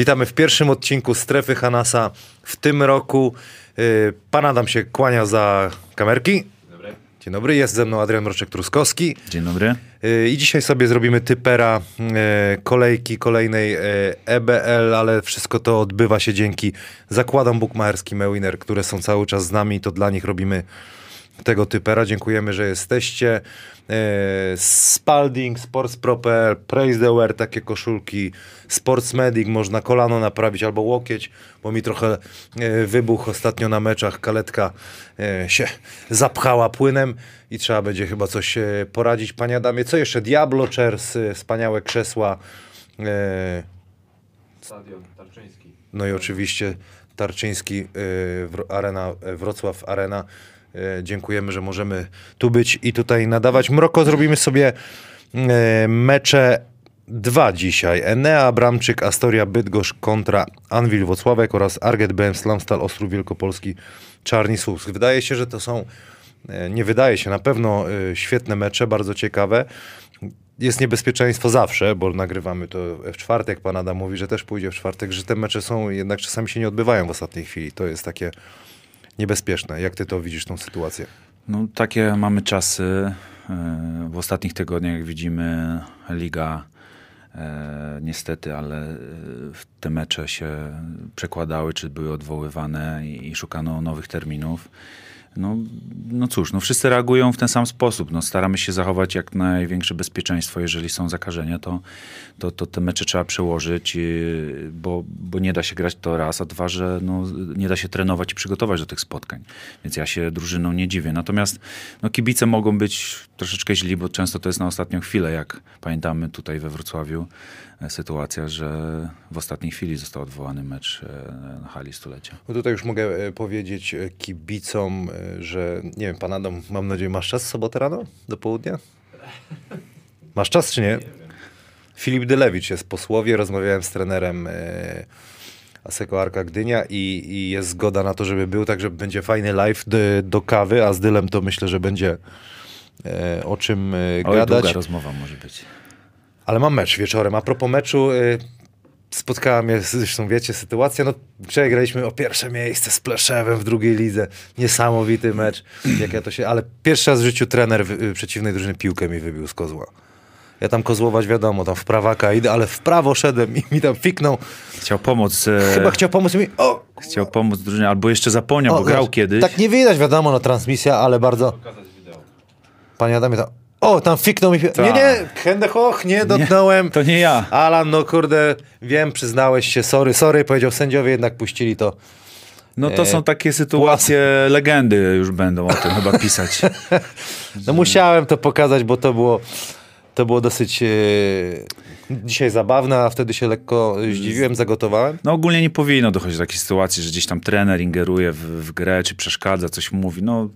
Witamy w pierwszym odcinku Strefy Hanasa w tym roku. Yy, Pan Adam się kłania za kamerki. Dobry. Dzień dobry, jest ze mną Adrian Mroczek-Truskowski. Dzień dobry. Yy, I dzisiaj sobie zrobimy typera yy, kolejki kolejnej EBL, ale wszystko to odbywa się dzięki zakładom bukmacherskim Ewiner, które są cały czas z nami. To dla nich robimy tego typera. Dziękujemy, że jesteście. E, Spalding, Sports.pl, Praise the Wear, takie koszulki, Sports Medic, można kolano naprawić albo łokieć, bo mi trochę e, wybuch ostatnio na meczach, kaletka e, się zapchała płynem i trzeba będzie chyba coś poradzić. Panie Adamie, co jeszcze? Diablo Chairs, wspaniałe krzesła, Stadion Tarczyński. no i oczywiście Tarczyński, Arena, Wrocław Arena. Y, Dziękujemy, że możemy tu być i tutaj nadawać. Mroko, zrobimy sobie y, mecze dwa dzisiaj. Enea Abramczyk, Astoria Bydgoszcz kontra Anwil Wocławek oraz Arget BM Slamstal Ostrów Wielkopolski Czarni Słupsk. Wydaje się, że to są, y, nie wydaje się, na pewno świetne mecze, bardzo ciekawe. Jest niebezpieczeństwo zawsze, bo nagrywamy to w czwartek. Pan Adam mówi, że też pójdzie w czwartek, że te mecze są, jednak czasami się nie odbywają w ostatniej chwili. To jest takie niebezpieczne. Jak ty to widzisz, tą sytuację? No, takie mamy czasy. E, W ostatnich tygodniach, widzimy, liga e, niestety, ale e, te mecze się przekładały, czy były odwoływane i szukano nowych terminów. No, no cóż, no wszyscy reagują w ten sam sposób. No, staramy się zachować jak największe bezpieczeństwo. Jeżeli są zakażenia, to, to, to te mecze trzeba przełożyć, yy, bo, bo nie da się grać to raz, a dwa, że no, nie da się trenować i przygotować do tych spotkań. Więc ja się drużyną nie dziwię. Natomiast no, kibice mogą być troszeczkę źli, bo często to jest na ostatnią chwilę, jak pamiętamy tutaj we Wrocławiu sytuacja, że w ostatniej chwili został odwołany mecz e, na hali stulecia. No tutaj już mogę e, powiedzieć e, kibicom, że nie wiem, pan Adam, mam nadzieję, masz czas w sobotę rano? Do południa? Masz czas czy nie? Filip Dylewicz jest posłowie, rozmawiałem z trenerem Aseko Arka Gdynia i, i jest zgoda na to, żeby był, także będzie fajny live do, do kawy, a z Dylem to myślę, że będzie e, o czym e, Oj, gadać. długa rozmowa może być. Ale mam mecz wieczorem. A propos meczu, y, spotkała mnie, zresztą wiecie, sytuacja, no wczoraj graliśmy o pierwsze miejsce z Pleszewem w drugiej lidze. Niesamowity mecz, jak ja to się... Ale pierwszy raz w życiu trener wy, y, przeciwnej drużyny piłkę mi wybił z kozła. Ja tam kozłować wiadomo, tam w prawaka idę, ale w prawo szedłem i mi tam fiknął. Chciał pomóc. E, Chyba chciał pomóc mi. O! Chciał pomóc drużynie, albo jeszcze zapomniał, o bo grał kiedyś. Tak nie widać, wiadomo, no transmisja, ale bardzo... Pokazać wideo. Panie Adamie, tam... O, tam fiknął mi... Nie, Tak. nie, Hände hoch, nie dotknąłem. To nie ja. Alan, no kurde, wiem, przyznałeś się, sorry, sorry, powiedział sędziowie, jednak puścili to. No to E, są takie sytuacje, legendy już będą o tym chyba pisać. No musiałem to pokazać, bo to było, to było dosyć e, dzisiaj zabawne, a wtedy się lekko zdziwiłem, zagotowałem. No ogólnie nie powinno dochodzić do takiej sytuacji, że gdzieś tam trener ingeruje w, w grę, czy przeszkadza, coś mówi. No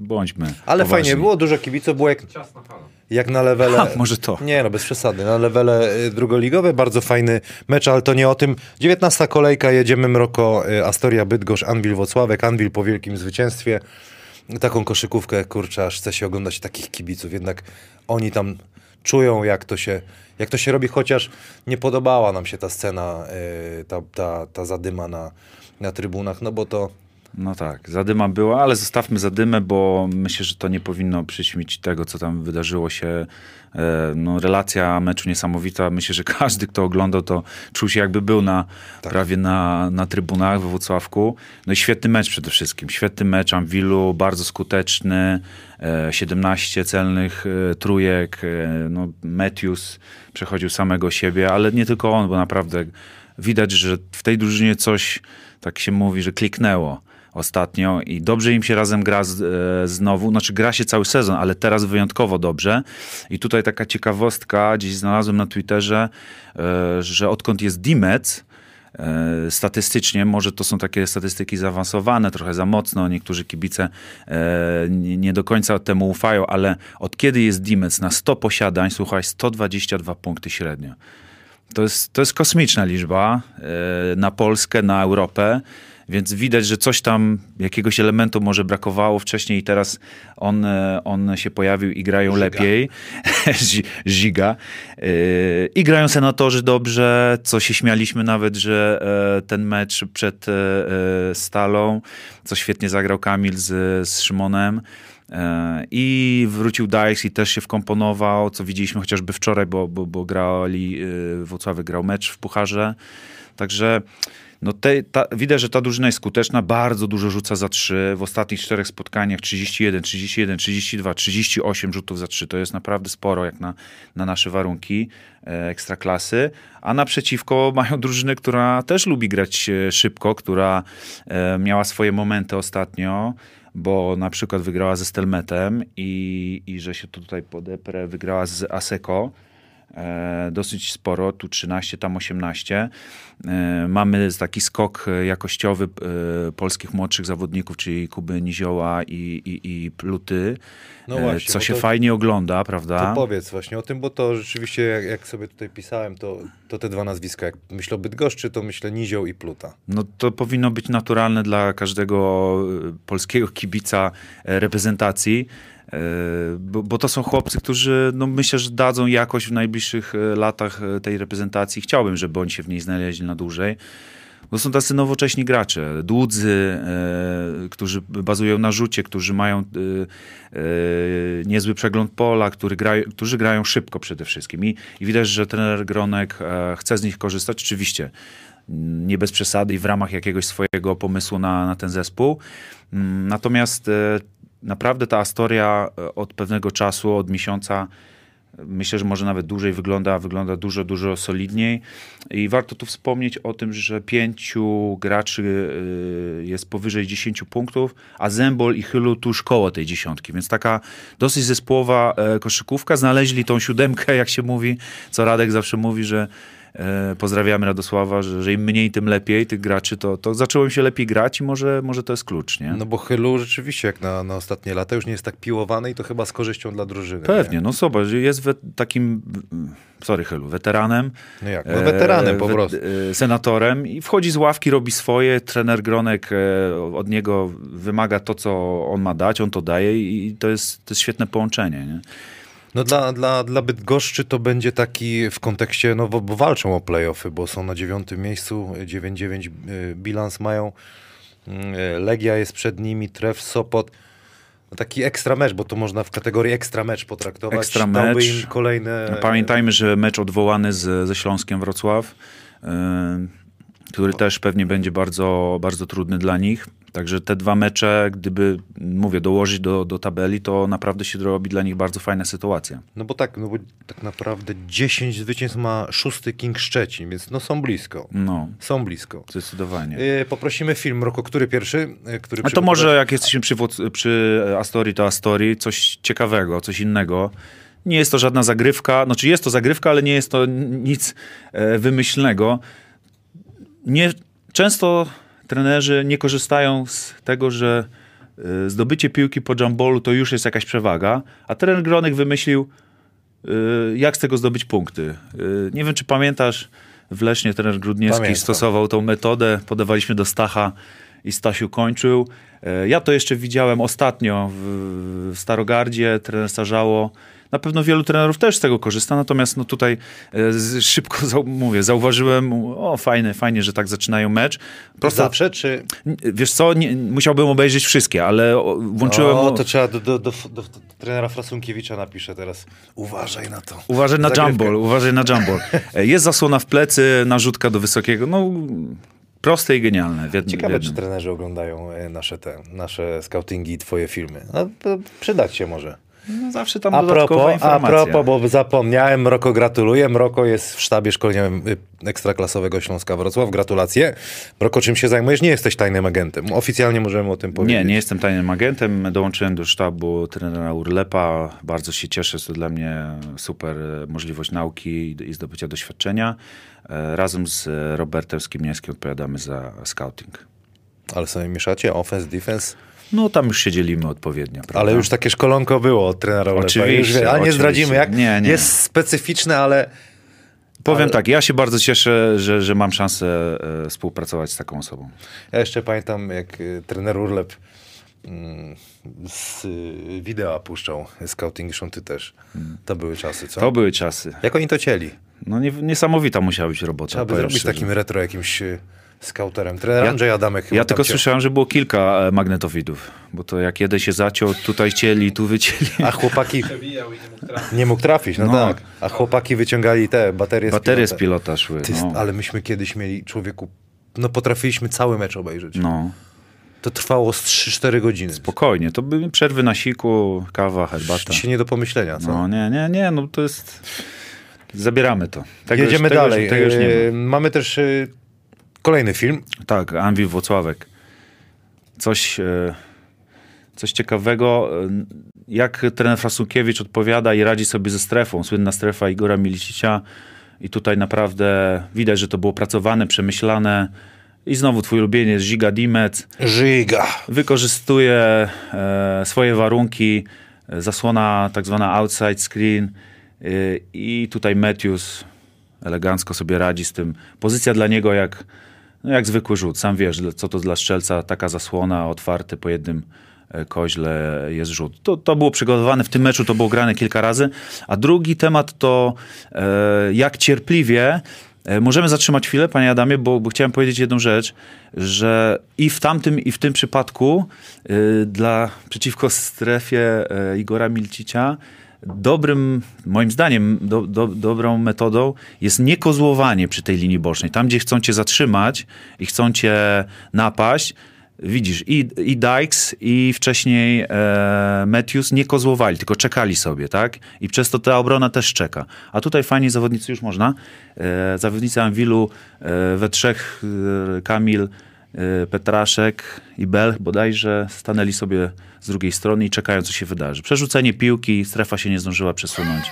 bądźmy Ale poważni. fajnie, było dużo kibiców, było jak, jak na levele... Ha, może to. Nie, no bez przesady. Na levele y, drugoligowe bardzo fajny mecz, ale to nie o tym. 19 kolejka, jedziemy Mroko, y, Astoria Bydgoszcz, Anwil Wocławek, Anwil po wielkim zwycięstwie. Taką koszykówkę, kurczę, aż chce się oglądać takich kibiców. Jednak oni tam czują, jak to się, jak to się robi, chociaż nie podobała nam się ta scena, y, ta, ta, ta zadyma na, na trybunach, no bo to No tak, zadyma była, ale zostawmy zadymę, bo myślę, że to nie powinno przyćmić tego, co tam wydarzyło się. E, No, relacja meczu niesamowita. Myślę, że każdy, kto oglądał, to czuł się jakby był na, Tak. prawie na, na trybunach we Włocławku. No i świetny mecz przede wszystkim. Świetny mecz Anwilu, bardzo skuteczny. E, 17 celnych e, trójek. E, No, Matthews przechodził samego siebie, ale nie tylko on, bo naprawdę widać, że w tej drużynie coś, tak się mówi, że kliknęło ostatnio i dobrze im się razem gra z, e, znowu, znaczy gra się cały sezon, ale teraz wyjątkowo dobrze. I tutaj taka ciekawostka, gdzieś znalazłem na Twitterze, e, że odkąd jest Dimec, e, statystycznie, może to są takie statystyki zaawansowane, trochę za mocno, niektórzy kibice e, nie, do końca temu ufają, ale od kiedy jest Dimec na 100 posiadań, słuchaj, 122 punkty średnio. To jest, to jest kosmiczna liczba e, na Polskę, na Europę. Więc widać, że coś tam, jakiegoś elementu może brakowało wcześniej i teraz on, e, on się pojawił i grają Żyga. lepiej. Zi- Ziga. Yy, I grają senatorzy dobrze, co się śmialiśmy nawet, że e, ten mecz przed e, e, Stalą, co świetnie zagrał Kamil z, z Szymonem. E, I wrócił Dykes i też się wkomponował, co widzieliśmy chociażby wczoraj, bo, bo, bo grali, Włocławy grał mecz w Pucharze. Także no te, ta, widać, że ta drużyna jest skuteczna, bardzo dużo rzuca za trzy. W ostatnich czterech spotkaniach 31, 31, 32, 38 rzutów za trzy. To jest naprawdę sporo jak na, na nasze warunki e, ekstraklasy. A naprzeciwko mają drużynę, która też lubi grać e, szybko, która e, miała swoje momenty ostatnio bo na przykład wygrała ze Stelmetem i, i że się tutaj podeprę, wygrała z Aseko. E, dosyć sporo, tu 13, tam 18. E, mamy taki skok jakościowy e, polskich młodszych zawodników, czyli Kuby Nizioła i, i, i Pluty, No właśnie, co się to- fajnie ogląda, prawda? To powiedz właśnie o tym, bo to rzeczywiście, jak, jak sobie tutaj pisałem, to, to te dwa nazwiska, jak myślę o Bydgoszczy, to myślę Nizioł i Pluta. No to powinno być naturalne dla każdego polskiego kibica reprezentacji, bo, bo to są chłopcy, którzy no myślę, że dadzą jakość w najbliższych e, latach e, tej reprezentacji. Chciałbym, żeby oni się w niej znaleźli na dłużej. Bo są tacy nowocześni gracze, dłudzy, e, którzy bazują na rzucie, którzy mają e, e, niezły przegląd pola, który którzy grają szybko przede wszystkim. I, I widać, że trener Gronek e, chce z nich korzystać. Oczywiście nie bez przesady i w ramach jakiegoś swojego pomysłu na, na ten zespół. Mm, Natomiast naprawdę ta Astoria e, od pewnego czasu, od miesiąca, Myślę, że może nawet dłużej wygląda, wygląda dużo, dużo solidniej. I warto tu wspomnieć o tym, że pięciu graczy y, jest powyżej 10 punktów, a Zembol i Chylu tuż koło tej dziesiątki. Więc taka dosyć zespołowa e, koszykówka. Znaleźli tą siódemkę, jak się mówi, co Radek zawsze mówi, że e, pozdrawiamy Radosława, że, że im mniej, tym lepiej tych graczy, to, to zaczęło im się lepiej grać i może, może to jest klucz, nie? No bo Chylu rzeczywiście, jak na, na ostatnie lata, już nie jest tak piłowany i to chyba z korzyścią dla drużyny. Pewnie, no zobacz, jest we, takim, sorry Chylu, weteranem. Nie? No jak? No weteranem po e, prostu. e, Senatorem i wchodzi z ławki, robi swoje. Trener Gronek e, od niego wymaga to, co on ma dać, on to daje i to jest, to jest świetne połączenie. Nie? No dla, dla, dla Bydgoszczy to będzie taki w kontekście, no bo, walczą o playoffy, bo są na dziewiątym miejscu, 9-9 y, bilans mają. Y, Legia jest przed nimi, Tref, Sopot. No taki ekstra mecz, bo to można w kategorii ekstra mecz potraktować. Ekstra mecz. im kolejne... No, Pamiętajmy, że mecz odwołany z, ze Śląskiem Wrocław, e, który też pewnie będzie bardzo, bardzo trudny dla nich. Także te dwa mecze, gdyby, mówię, dołożyć do, do tabeli, to naprawdę się robi dla nich bardzo fajna sytuacja. No bo tak, no bo tak naprawdę 10 zwycięstw ma szósty King Szczecin, więc no są blisko. No, Są blisko. zdecydowanie. Y, poprosimy film, Roko, który pierwszy? Y, Który A to może jak jesteśmy przy, przy Astorii, to Astorii, coś ciekawego, coś innego. Nie jest to żadna zagrywka, znaczy jest to zagrywka, ale nie jest to nic e, wymyślnego. Nie, często trenerzy nie korzystają z tego, że e, zdobycie piłki po jambolu to już jest jakaś przewaga, a trener Gronek wymyślił, e, jak z tego zdobyć punkty. E, Nie wiem, czy pamiętasz, w Lesznie trener Grudniewski Pamiętam. stosował tą metodę, podawaliśmy do Stacha i Stasiu kończył. Ja to jeszcze widziałem ostatnio w, w Starogardzie, trener Starzało. Na pewno wielu trenerów też z tego korzysta, natomiast no tutaj e, szybko zau, mówię, zauważyłem, o fajnie, fajnie, że tak zaczynają mecz. Prosto, Zawsze, czy... wiesz co, nie, musiałbym obejrzeć wszystkie, ale włączyłem... O, to trzeba do, do, do, do, trenera Frasunkiewicza napiszę teraz. Uważaj na to. Uważaj na jambol, uważaj na jambol. E, Jest zasłona w plecy, narzutka do wysokiego, no proste i genialne. W jednym, w Ciekawe, czy jednym. trenerzy oglądają e, nasze te, nasze scoutingi i twoje filmy. No, przydać się może. No, zawsze tam A dodatkowa propos, a propos, bo zapomniałem, Mroko gratuluję. Mroko jest w sztabie szkoleniowym y, Ekstraklasowego Śląska Wrocław. Gratulacje. Mroko, czym się zajmujesz? Nie jesteś tajnym agentem. Oficjalnie możemy o tym powiedzieć. Nie, nie jestem tajnym agentem. Dołączyłem do sztabu trenera Urlepa. Bardzo się cieszę. Jest to dla mnie super e, możliwość nauki i- i zdobycia doświadczenia. E, Razem z e, Robertem Skimniewskim odpowiadamy za scouting. Ale sobie mieszacie offense, defense. No tam już się dzielimy odpowiednio. Prawda? Ale już takie szkolonko było od trenera. Oczywiście, Już ale nie oczywiście. zdradzimy jak. Nie, nie. Jest specyficzne, ale Powiem Ale- tak, ja się bardzo cieszę, że, że mam szansę e, współpracować z taką osobą. Ja jeszcze pamiętam, jak y, trener Urlep mm, z y, wideo puszczał Scouting Szunty też. To były czasy, co? To były czasy. Jak oni to cieli? No nie, niesamowita musiała być robota. Trzeba by zrobić takim retro jakimś skauterem. Trener Ja- Andrzej Adamek chyba Ja tylko ciął. słyszałem, że było kilka e, magnetowidów, bo to jak jeden się zaciął, tutaj cieli, tu wycięli. A chłopaki Przebijał i nie mógł trafić. nie mógł trafić, no, No. tak. A chłopaki wyciągali te baterie Baterie z pilota. pilota szły. Ty, No. Ale myśmy kiedyś mieli człowieku, no potrafiliśmy cały mecz obejrzeć. no, To trwało z 3-4 godziny. spokojnie. To były przerwy na siku, kawa, herbata. Dzisiaj nie do pomyślenia, co? No nie, nie, nie, no to jest... Zabieramy to. Tego Jedziemy już, dalej. Już, już ma. Mamy też yy, kolejny film. Tak, Anwil Włocławek. Coś, e, coś ciekawego. e, Jak trener Frasunkiewicz odpowiada i radzi sobie ze strefą. Słynna strefa Igora Milicicia. I tutaj naprawdę widać, że to było pracowane, przemyślane. I znowu twój ulubieniec Giga Dimec Żyga. wykorzystuje e, swoje warunki, zasłona tak zwana outside screen e, i tutaj Matthews elegancko sobie radzi z tym. Pozycja dla niego jak, no jak zwykły rzut. Sam wiesz, co to dla strzelca, taka zasłona, otwarty po jednym e, koźle jest rzut. To, to było przygotowane w tym meczu, to było grane kilka razy. A drugi temat to e, jak cierpliwie E, Możemy zatrzymać chwilę, panie Adamie, bo, bo chciałem powiedzieć jedną rzecz, że i w tamtym, i w tym przypadku y, dla przeciwko strefie y, Igora Milcicia dobrym, moim zdaniem, do, do, dobrą metodą jest nie kozłowanie przy tej linii bocznej. Tam, gdzie chcą cię zatrzymać i chcą cię napaść, Widzisz, i, i Dykes, i wcześniej e, Matthews nie kozłowali, tylko czekali sobie, tak? I przez to ta obrona też czeka. A tutaj fajnie zawodnicy już można. E, zawodnicy Anwilu e, we trzech, e, Kamil, Petraszek i Bel bodajże stanęli sobie z drugiej strony i czekają, co się wydarzy. Przerzucenie piłki, strefa się nie zdążyła przesunąć.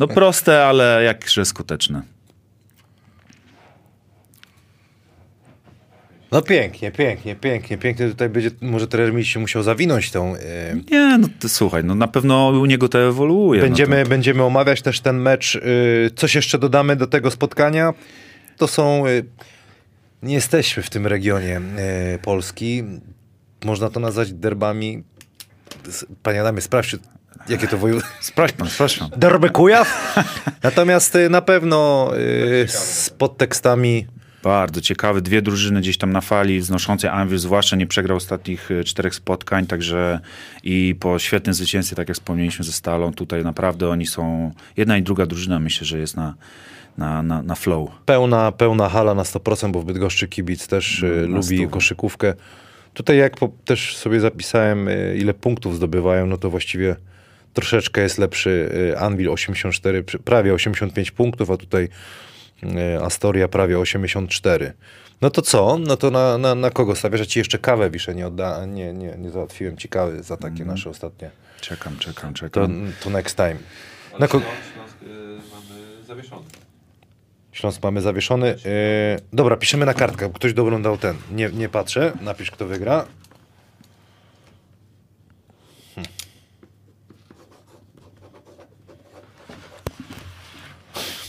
No proste, ale jakże skuteczne. No pięknie, pięknie, pięknie, pięknie. Tutaj będzie, może trener mi się musiał zawinąć tą... Yy, Nie, no to, słuchaj, no na pewno u niego to ewoluuje. Będziemy, no to, będziemy omawiać też ten mecz. Yy, coś jeszcze dodamy do tego spotkania? To są. Yy, nie jesteśmy w tym regionie yy, Polski. Można to nazwać derbami. Panie Adamie, sprawdźcie, jakie to województwo. Sprawdź pan, sprawdź pan. Derby Kujaw? Natomiast yy, na pewno yy, z podtekstami. Bardzo ciekawy. Dwie drużyny gdzieś tam na fali wznoszące. Anvil zwłaszcza nie przegrał ostatnich e, czterech spotkań, także i po świetnym zwycięstwie, tak jak wspomnieliśmy ze Stalą, tutaj naprawdę oni są, jedna i druga drużyna myślę, że jest na, na, na, na flow. Pełna, pełna hala na 100%, bo w Bydgoszczy kibic też Na lubi stówę. koszykówkę. Tutaj jak po, też sobie zapisałem, yy, ile punktów zdobywają, no to właściwie troszeczkę jest lepszy yy, Anvil 84, przy- prawie 85 punktów, a tutaj yy, Astoria prawie 84. No to co? No to na, na, na kogo stawiasz? Ja ci jeszcze kawę wiszę, nie, odda, nie, nie, nie załatwiłem ci kawy za takie nasze ostatnie. Czekam, czekam, To, czekam. to next time. Ale Na ko- Śląsk, Śląsk y, mamy zawieszony. Śląsk mamy zawieszony. Yy, dobra, piszemy na kartkę. bo Ktoś doglądał ten. Nie, nie patrzę. Napisz, kto wygra. Hm.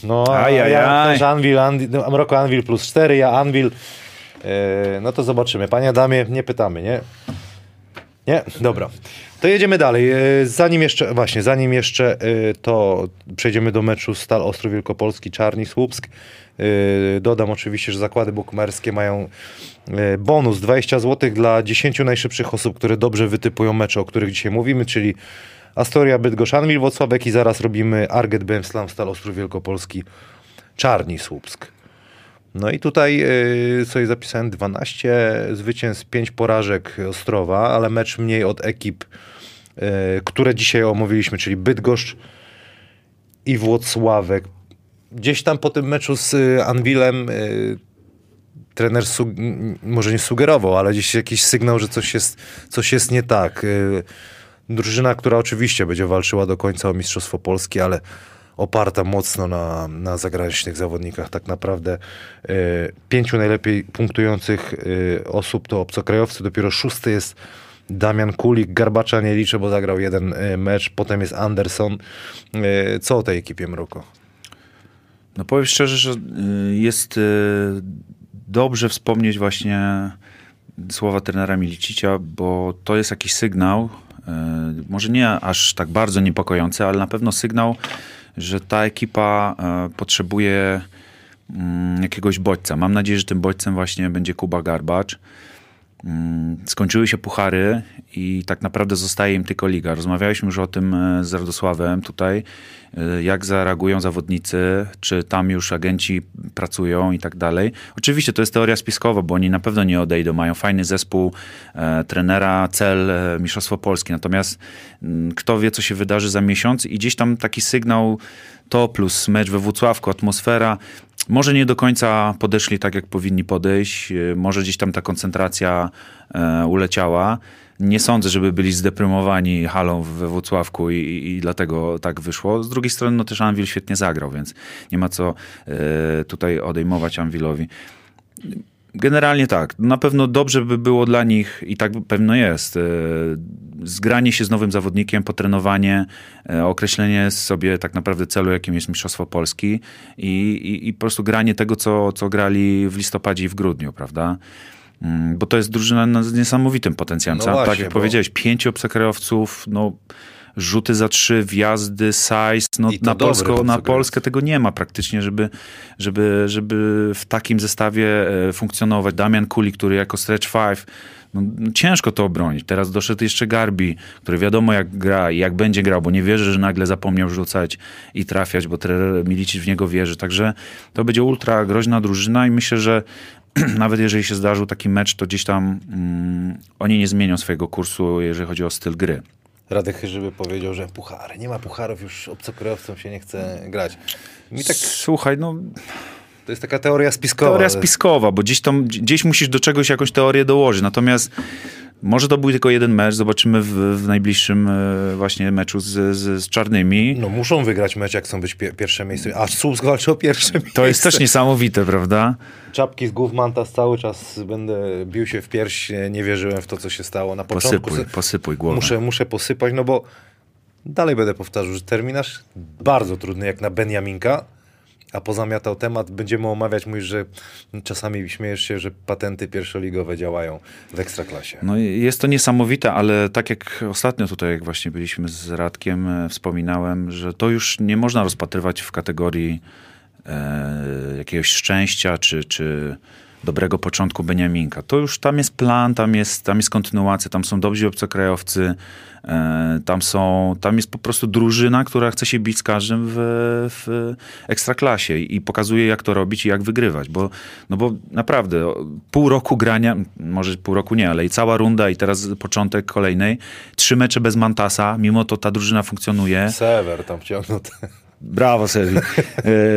No, a ja też Anvil, Anvil, no, Amroko Anvil plus 4, ja Anvil. Yy, no to zobaczymy. Panie Adamie, nie pytamy, nie? Nie? Dobra. To jedziemy dalej. Yy, Zanim jeszcze, właśnie, zanim jeszcze yy, to przejdziemy do meczu Stal Ostrów Wielkopolski, Czarni Słupsk. Yy, Dodam oczywiście, że zakłady bukmerskie mają bonus 20 zł dla 10 najszybszych osób, które dobrze wytypują mecze, o których dzisiaj mówimy, czyli Astoria, Bydgoszcz, Anwil, i zaraz robimy Arget, BM Slam, Stal Ostrów Wielkopolski, Czarni Słupsk. No i tutaj yy, sobie zapisałem 12 zwycięstw, 5 porażek Ostrowa, ale mecz mniej od ekip, yy, które dzisiaj omówiliśmy, czyli Bydgoszcz i Włocławek. Gdzieś tam po tym meczu z y, Anwilem y, trener może nie sugerował, ale gdzieś jakiś sygnał, że coś jest, coś jest nie tak. Y, drużyna, która oczywiście będzie walczyła do końca o Mistrzostwo Polski, ale oparta mocno na, na zagranicznych zawodnikach. Tak naprawdę y, pięciu najlepiej punktujących y, osób to obcokrajowcy, dopiero szósty jest Damian Kulik, Garbacza nie liczę, bo zagrał jeden y, mecz, potem jest Anderson. Co o tej ekipie Mroko? No powiem szczerze, że jest dobrze wspomnieć właśnie słowa trenera Milicicia, bo to jest jakiś sygnał, może nie aż tak bardzo niepokojący, ale na pewno sygnał, że ta ekipa y, potrzebuje mm, jakiegoś bodźca. Mam nadzieję, że tym bodźcem właśnie będzie Kuba Garbacz. Mm, Skończyły się puchary i tak naprawdę zostaje im tylko liga. Rozmawialiśmy już o tym e, z Radosławem tutaj, e, jak zareagują zawodnicy, czy tam już agenci pracują i tak dalej. Oczywiście to jest teoria spiskowa, bo oni na pewno nie odejdą. Mają fajny zespół, e, trenera, cel, Mistrzostwo Polskie. Natomiast mm, kto wie, co się wydarzy za miesiąc i gdzieś tam taki sygnał to plus mecz we Włocławku, atmosfera. Może nie do końca podeszli tak, jak powinni podejść. E, Może gdzieś tam ta koncentracja e, uleciała. Nie sądzę, żeby byli zdeprymowani halą we Włocławku i, i, dlatego tak wyszło. Z drugiej strony, no też Anvil świetnie zagrał, więc nie ma co e, tutaj odejmować Anvilowi. Generalnie tak. Na pewno dobrze by było dla nich i tak pewno jest. e, Zgranie się z nowym zawodnikiem, potrenowanie, e, określenie sobie tak naprawdę celu, jakim jest Mistrzostwo Polski i, i, i po prostu granie tego, co, co grali w listopadzie i w grudniu, prawda? Mm, Bo to jest drużyna z niesamowitym potencjałem. No Sam- tak właśnie, jak bo- powiedziałeś, pięciu obcokrajowców, no rzuty za trzy, wjazdy, size, no na, Polską, na. Polskę tego nie ma praktycznie, żeby, żeby, żeby w takim zestawie e, funkcjonować. Damian Kuli, który jako stretch five, no, ciężko to obronić. Teraz doszedł jeszcze Garbi, który wiadomo jak gra i jak będzie grał, bo nie wierzy, że nagle zapomniał rzucać i trafiać, bo Milicic w niego wierzy. Także to będzie ultra groźna drużyna i myślę, że nawet jeżeli się zdarzył taki mecz, to gdzieś tam mm, oni nie zmienią swojego kursu, jeżeli chodzi o styl gry. Radek Chyżyby powiedział, że puchary, nie ma pucharów, już obcokrajowcom się nie chce grać. Mi tak, Słuchaj, no to jest taka teoria spiskowa. teoria spiskowa, bo gdzieś, tam, gdzieś musisz do czegoś jakąś teorię dołożyć. Natomiast może to był tylko jeden mecz, zobaczymy w, w najbliższym e, właśnie meczu z, z, z czarnymi. No muszą wygrać mecz, jak chcą być pie- pierwsze miejsce. A Słupsk walczy o pierwsze miejsce. To jest też niesamowite, prawda? Czapki z głów Mantas cały czas będę bił się w pierś. Nie wierzyłem w to, co się stało na początku. Posypuj, posypuj głowę. Muszę, muszę posypać, no bo dalej będę powtarzał, że terminarz bardzo trudny jak na Benjaminka, a pozamiatał temat. Będziemy omawiać, mówisz, że czasami śmiejesz się, że patenty pierwszoligowe działają w Ekstraklasie. No jest to niesamowite, ale tak jak ostatnio tutaj, jak właśnie byliśmy z Radkiem, e, wspominałem, że to już nie można rozpatrywać w kategorii e, jakiegoś szczęścia czy, czy dobrego początku Beniaminka. To już tam jest plan, tam jest, tam jest kontynuacja, tam są dobrzy obcokrajowcy, e, tam, są, tam jest po prostu drużyna, która chce się bić z każdym w, w ekstraklasie i pokazuje, jak to robić i jak wygrywać, bo, no bo naprawdę pół roku grania, może pół roku nie, ale i cała runda i teraz początek kolejnej, trzy mecze bez Mantasa, mimo to ta drużyna funkcjonuje. Sewer tam wciągnął. Brawo, Serwi. E,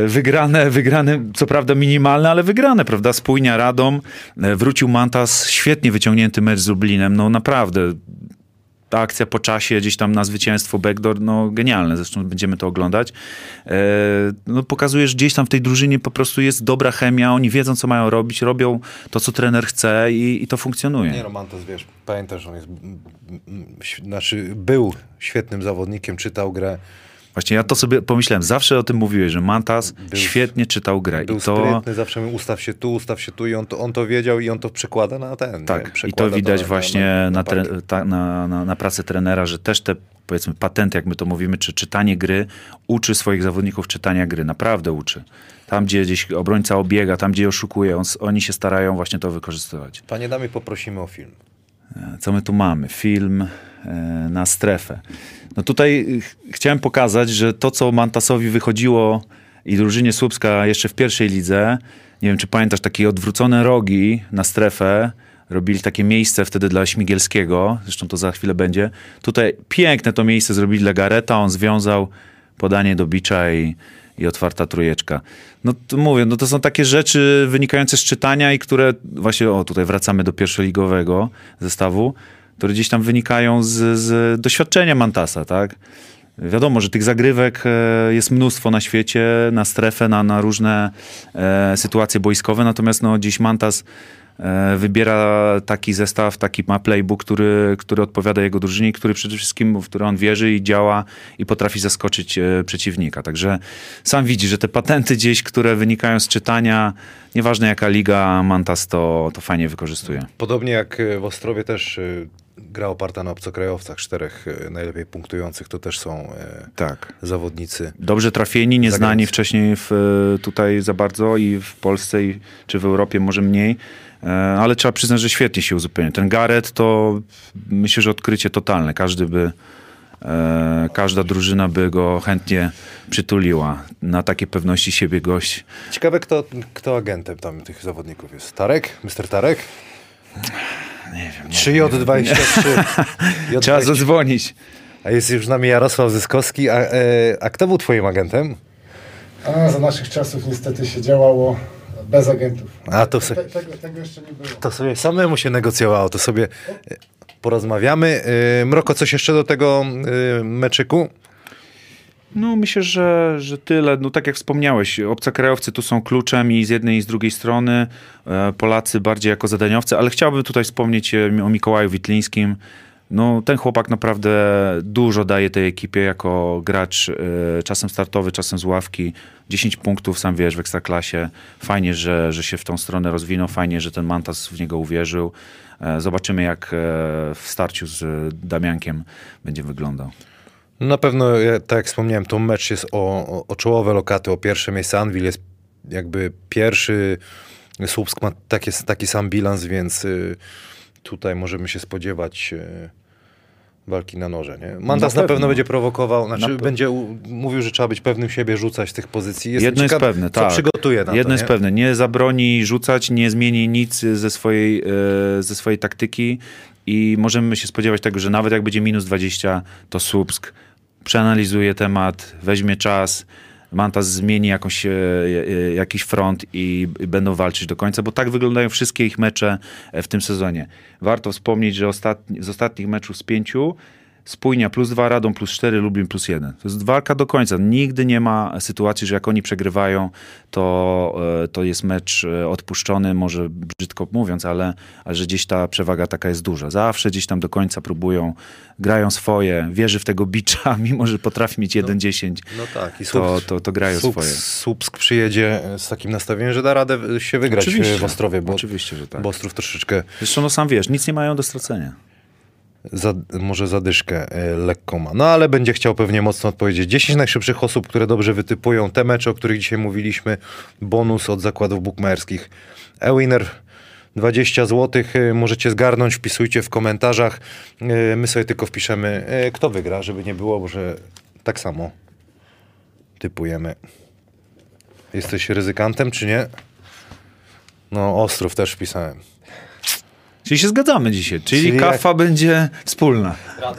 Wygrane, wygrane, co prawda minimalne, ale wygrane, prawda? Spójnia Radom, e, wrócił Mantas, świetnie wyciągnięty mecz z Lublinem, no naprawdę. Ta akcja po czasie, gdzieś tam na zwycięstwo backdoor, no genialne, zresztą będziemy to oglądać. E, No pokazuje, że gdzieś tam w tej drużynie po prostu jest dobra chemia, oni wiedzą, co mają robić, robią to, co trener chce i, i to funkcjonuje. Nie no, Mantas, wiesz, pamiętasz, on jest, znaczy był świetnym zawodnikiem, czytał grę, Właśnie ja to sobie pomyślałem, zawsze o tym mówiłeś, że Mantas Był- świetnie czytał grę był i to... sprytny, zawsze mówił ustaw się tu, ustaw się tu i on to, on to wiedział i on to przekłada na ten. nie? Tak, i to widać na- właśnie na, ta, na, na, na pracę trenera, że też te powiedzmy patenty, jak my to mówimy, czy czytanie gry, uczy swoich zawodników czytania gry, naprawdę uczy. Tam, gdzie gdzieś obrońca obiega, tam, gdzie oszukuje, on, oni się starają właśnie to wykorzystywać. Panie damy, poprosimy o film. E, Co my tu mamy? Film e, na strefę. No tutaj y, ch- chciałem pokazać, że to, co Mantasowi wychodziło i drużynie Słupska jeszcze w pierwszej lidze, nie wiem, czy pamiętasz, takie odwrócone rogi na strefę, robili takie miejsce wtedy dla Śmigielskiego, zresztą to za chwilę będzie. Tutaj piękne to miejsce zrobili dla Gareta, on związał podanie do bicza i, i otwarta trójeczka. No to mówię, no to są takie rzeczy wynikające z czytania i które właśnie, o tutaj wracamy do pierwszoligowego zestawu, które gdzieś tam wynikają z, z doświadczenia Mantasa, tak? Wiadomo, że tych zagrywek e, jest mnóstwo na świecie, na strefę, na, na różne e, sytuacje boiskowe, natomiast no, dziś Mantas wybiera taki zestaw, taki ma playbook, który, który odpowiada jego drużynie, który przede wszystkim, w który on wierzy i działa i potrafi zaskoczyć e, przeciwnika. Także sam widzi, że te patenty gdzieś, które wynikają z czytania, nieważne jaka liga, Mantas to, to fajnie wykorzystuje. Podobnie jak e, w Ostrowie też gra oparta na obcokrajowcach, czterech najlepiej punktujących, to też są e, Tak. zawodnicy. Dobrze trafieni, nieznani wcześniej w, tutaj za bardzo i w Polsce i, czy w Europie może mniej, e, ale trzeba przyznać, że świetnie się uzupełnia. Ten Gareth to myślę, że odkrycie totalne. Każdy by, e, każda drużyna by go chętnie przytuliła. Na takie pewności siebie gość. Ciekawe, kto, kto agentem tam tych zawodników jest. Tarek? Mr. Tarek? Nie wiem. 3J23. Trzeba J20. zadzwonić. A jest już z nami Jarosław Zyskowski. A, e, a kto był twoim agentem? A za naszych czasów niestety się działało bez agentów. A to, Te, tego, tego jeszcze nie było. to sobie samemu się negocjowało, to sobie e, porozmawiamy. E, Mroko, coś jeszcze do tego e, meczyku? No myślę, że, że tyle. No tak jak wspomniałeś, obcokrajowcy tu są kluczem i z jednej i z drugiej strony, Polacy bardziej jako zadaniowcy, ale chciałbym tutaj wspomnieć o Mikołaju Witlińskim. No ten chłopak naprawdę dużo daje tej ekipie jako gracz, e, czasem startowy, czasem z ławki. 10 punktów, sam wiesz, w Ekstraklasie. Fajnie, że, że się w tą stronę rozwinął, fajnie, że ten Mantas w niego uwierzył. E, Zobaczymy jak e, w starciu z Damiankiem będzie wyglądał. No Na pewno, tak jak wspomniałem, to mecz jest o, o, czołowe lokaty, o pierwsze miejsce. Anvil jest jakby pierwszy, Słupsk ma taki, taki sam bilans, więc y, tutaj możemy się spodziewać y, walki na noże. Nie? Mandas na, Na pewno. będzie prowokował, znaczy Na będzie mówił, że trzeba być pewnym siebie, rzucać z tych pozycji. Jestem Jedno jest ciekaw, pewne, co tak. przygotuje na Jedno to. jest nie? pewne, nie zabroni rzucać, nie zmieni nic ze swojej, e, ze swojej taktyki i możemy się spodziewać tego, że nawet jak będzie minus 20, to Słupsk przeanalizuje temat, weźmie czas, Mantas zmieni jakąś, e, e, jakiś front i, będą walczyć do końca, bo tak wyglądają wszystkie ich mecze e, w tym sezonie. Warto wspomnieć, że ostatni, z ostatnich meczów z pięciu Spójnia plus dwa, Radom plus cztery, Lublin plus jeden. To jest walka do końca. Nigdy nie ma sytuacji, że jak oni przegrywają, to, e, to jest mecz e, odpuszczony, może brzydko mówiąc, ale, ale że gdzieś ta przewaga taka jest duża. Zawsze gdzieś tam do końca próbują, grają swoje, wierzy w tego bicza, mimo że potrafi mieć 1-10, No tak, i to, Słupsk, to, to grają Słupsk, swoje. Słupsk przyjedzie z takim nastawieniem, że da radę się wygrać Oczywiście. w Ostrowie, bo, Oczywiście, że tak. bo Ostrów troszeczkę Zresztą no sam wiesz, nic nie mają do stracenia. Za, może zadyszkę e, lekką ma. No ale będzie chciał pewnie mocno odpowiedzieć. 10 najszybszych osób, które dobrze wytypują te mecze, o których dzisiaj mówiliśmy. Bonus od zakładów bukmacherskich. Ewiner 20 zł. Możecie zgarnąć, wpisujcie w komentarzach. E, My sobie tylko wpiszemy, e, kto wygra, żeby nie było, że tak samo typujemy. Jesteś ryzykantem, czy nie? No, Ostrów też wpisałem. Czyli się zgadzamy dzisiaj, czyli, Czyli jak- kafa będzie wspólna.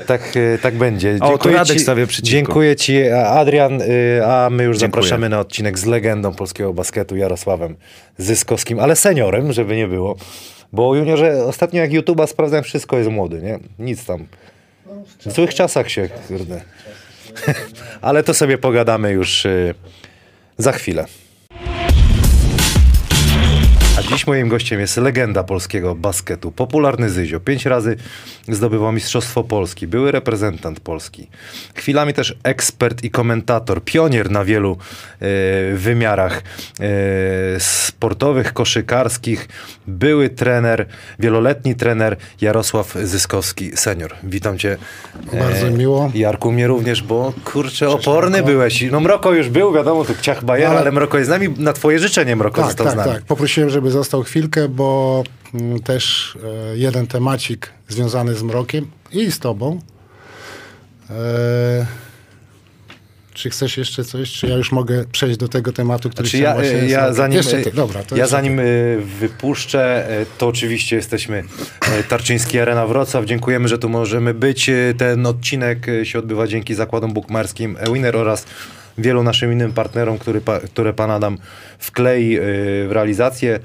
Tak, e, tak będzie. O, to Radek stawia przeciwko. Dziękuję ci, Adrian, y, a my już Dziękuję. zapraszamy na odcinek z legendą polskiego basketu Jarosławem Zyskowskim, ale seniorem, żeby nie było. Bo juniorze ostatnio jak YouTube'a sprawdzałem, wszystko jest młody, nie? Nic tam. W złych czasach się, kurde. ale to sobie pogadamy już y, za chwilę. Dziś moim gościem jest legenda polskiego basketu, popularny Zyzio. Pięć razy zdobywał Mistrzostwo Polski, były reprezentant Polski. Chwilami też ekspert i komentator, pionier na wielu e, wymiarach e, sportowych, koszykarskich. Były trener, wieloletni trener Jarosław Zyskowski, senior. Witam cię. e, Bardzo miło. Jarku, mnie również, bo kurczę, oporny byłeś. No Mroko już był, wiadomo, tu ciach bajer, Ale- ale Mroko jest z nami. Na twoje życzenie Mroko Tak, został tak, z nami. tak. Poprosiłem, żeby został chwilkę, bo mm, też e, jeden temacik związany z mrokiem i z tobą. E, czy chcesz jeszcze coś? Czy ja już mogę przejść do tego tematu, który Znaczy ja, chciałem właśnie ja zanim, Jeszcze ty, dobra. To ja zanim ty. wypuszczę, to oczywiście jesteśmy Tarczyński Arena Wrocław. Dziękujemy, że tu możemy być. Ten odcinek się odbywa dzięki zakładom bukmarskim Ewiner oraz wielu naszym innym partnerom, który, które pan Adam wklei w realizację.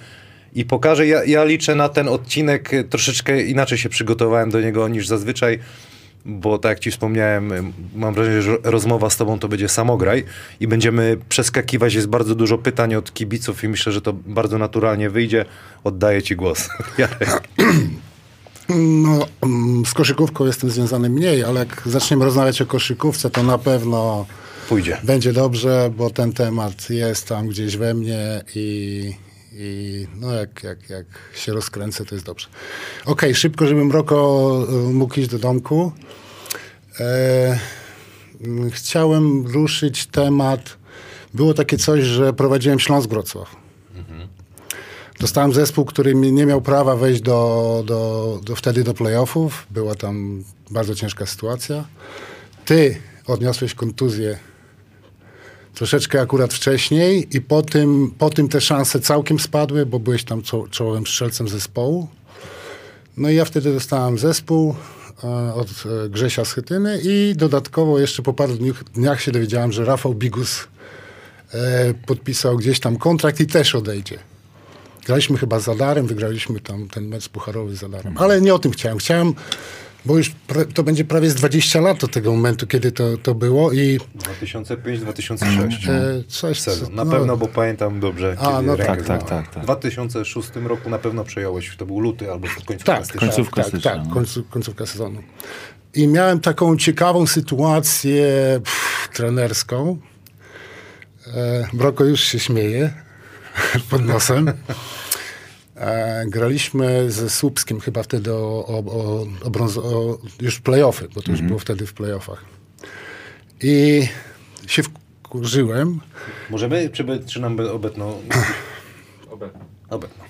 I pokażę, ja, ja liczę na ten odcinek, y, troszeczkę inaczej się przygotowałem do niego niż zazwyczaj. bo tak jak ci wspomniałem, y, mam wrażenie, że rozmowa z tobą to będzie samograj i będziemy przeskakiwać. Jest bardzo dużo pytań od kibiców i myślę, że to bardzo naturalnie wyjdzie. Oddaję ci głos. Jarek. No, mm, z koszykówką jestem związany mniej, ale jak zaczniemy rozmawiać o koszykówce, to na pewno Pójdzie. będzie dobrze, bo ten temat jest tam gdzieś we mnie i, i no jak, jak, jak się rozkręcę, to jest dobrze. Okej, szybko, żebym Roko y, mógł iść do domku. E, chciałem ruszyć temat. Było takie coś, że prowadziłem Śląsk Wrocław. Dostałem zespół, który nie miał prawa wejść do, do, do wtedy do playoffów. Była tam bardzo ciężka sytuacja. Ty odniosłeś kontuzję troszeczkę akurat wcześniej i po tym, po tym te szanse całkiem spadły, bo byłeś tam czo- czołowym strzelcem zespołu. No i ja wtedy dostałem zespół e, od e, Grzesia Schetyny i dodatkowo jeszcze po paru dniach, dniach się dowiedziałem, że Rafał Bigus e, podpisał gdzieś tam kontrakt i też odejdzie. Graliśmy chyba z Zadarem, wygraliśmy tam ten mecz pucharowy z Zadarem. Ale nie o tym chciałem. Chciałem, bo już pra- to będzie prawie z 20 lat od tego momentu, kiedy to, to było i 2005-2006. e, coś... Sezon. Na no, pewno, bo pamiętam dobrze. A, kiedy no tak, tak, tak, tak. W 2006 roku na pewno przejąłeś, to był luty albo końcówka Tak, stycznia. Końcówka tak, stycznia, tak, no. końcu, końcówka sezonu. I miałem taką ciekawą sytuację pff, trenerską. E, Broko już się śmieje pod nosem. E, graliśmy ze Słupskim chyba wtedy o, o, o, o, brąz, o już playoffy, bo to już było wtedy w playoffach. I się wkurzyłem. Możemy, czy, by- czy nam by obetną? Obecnie. obetną.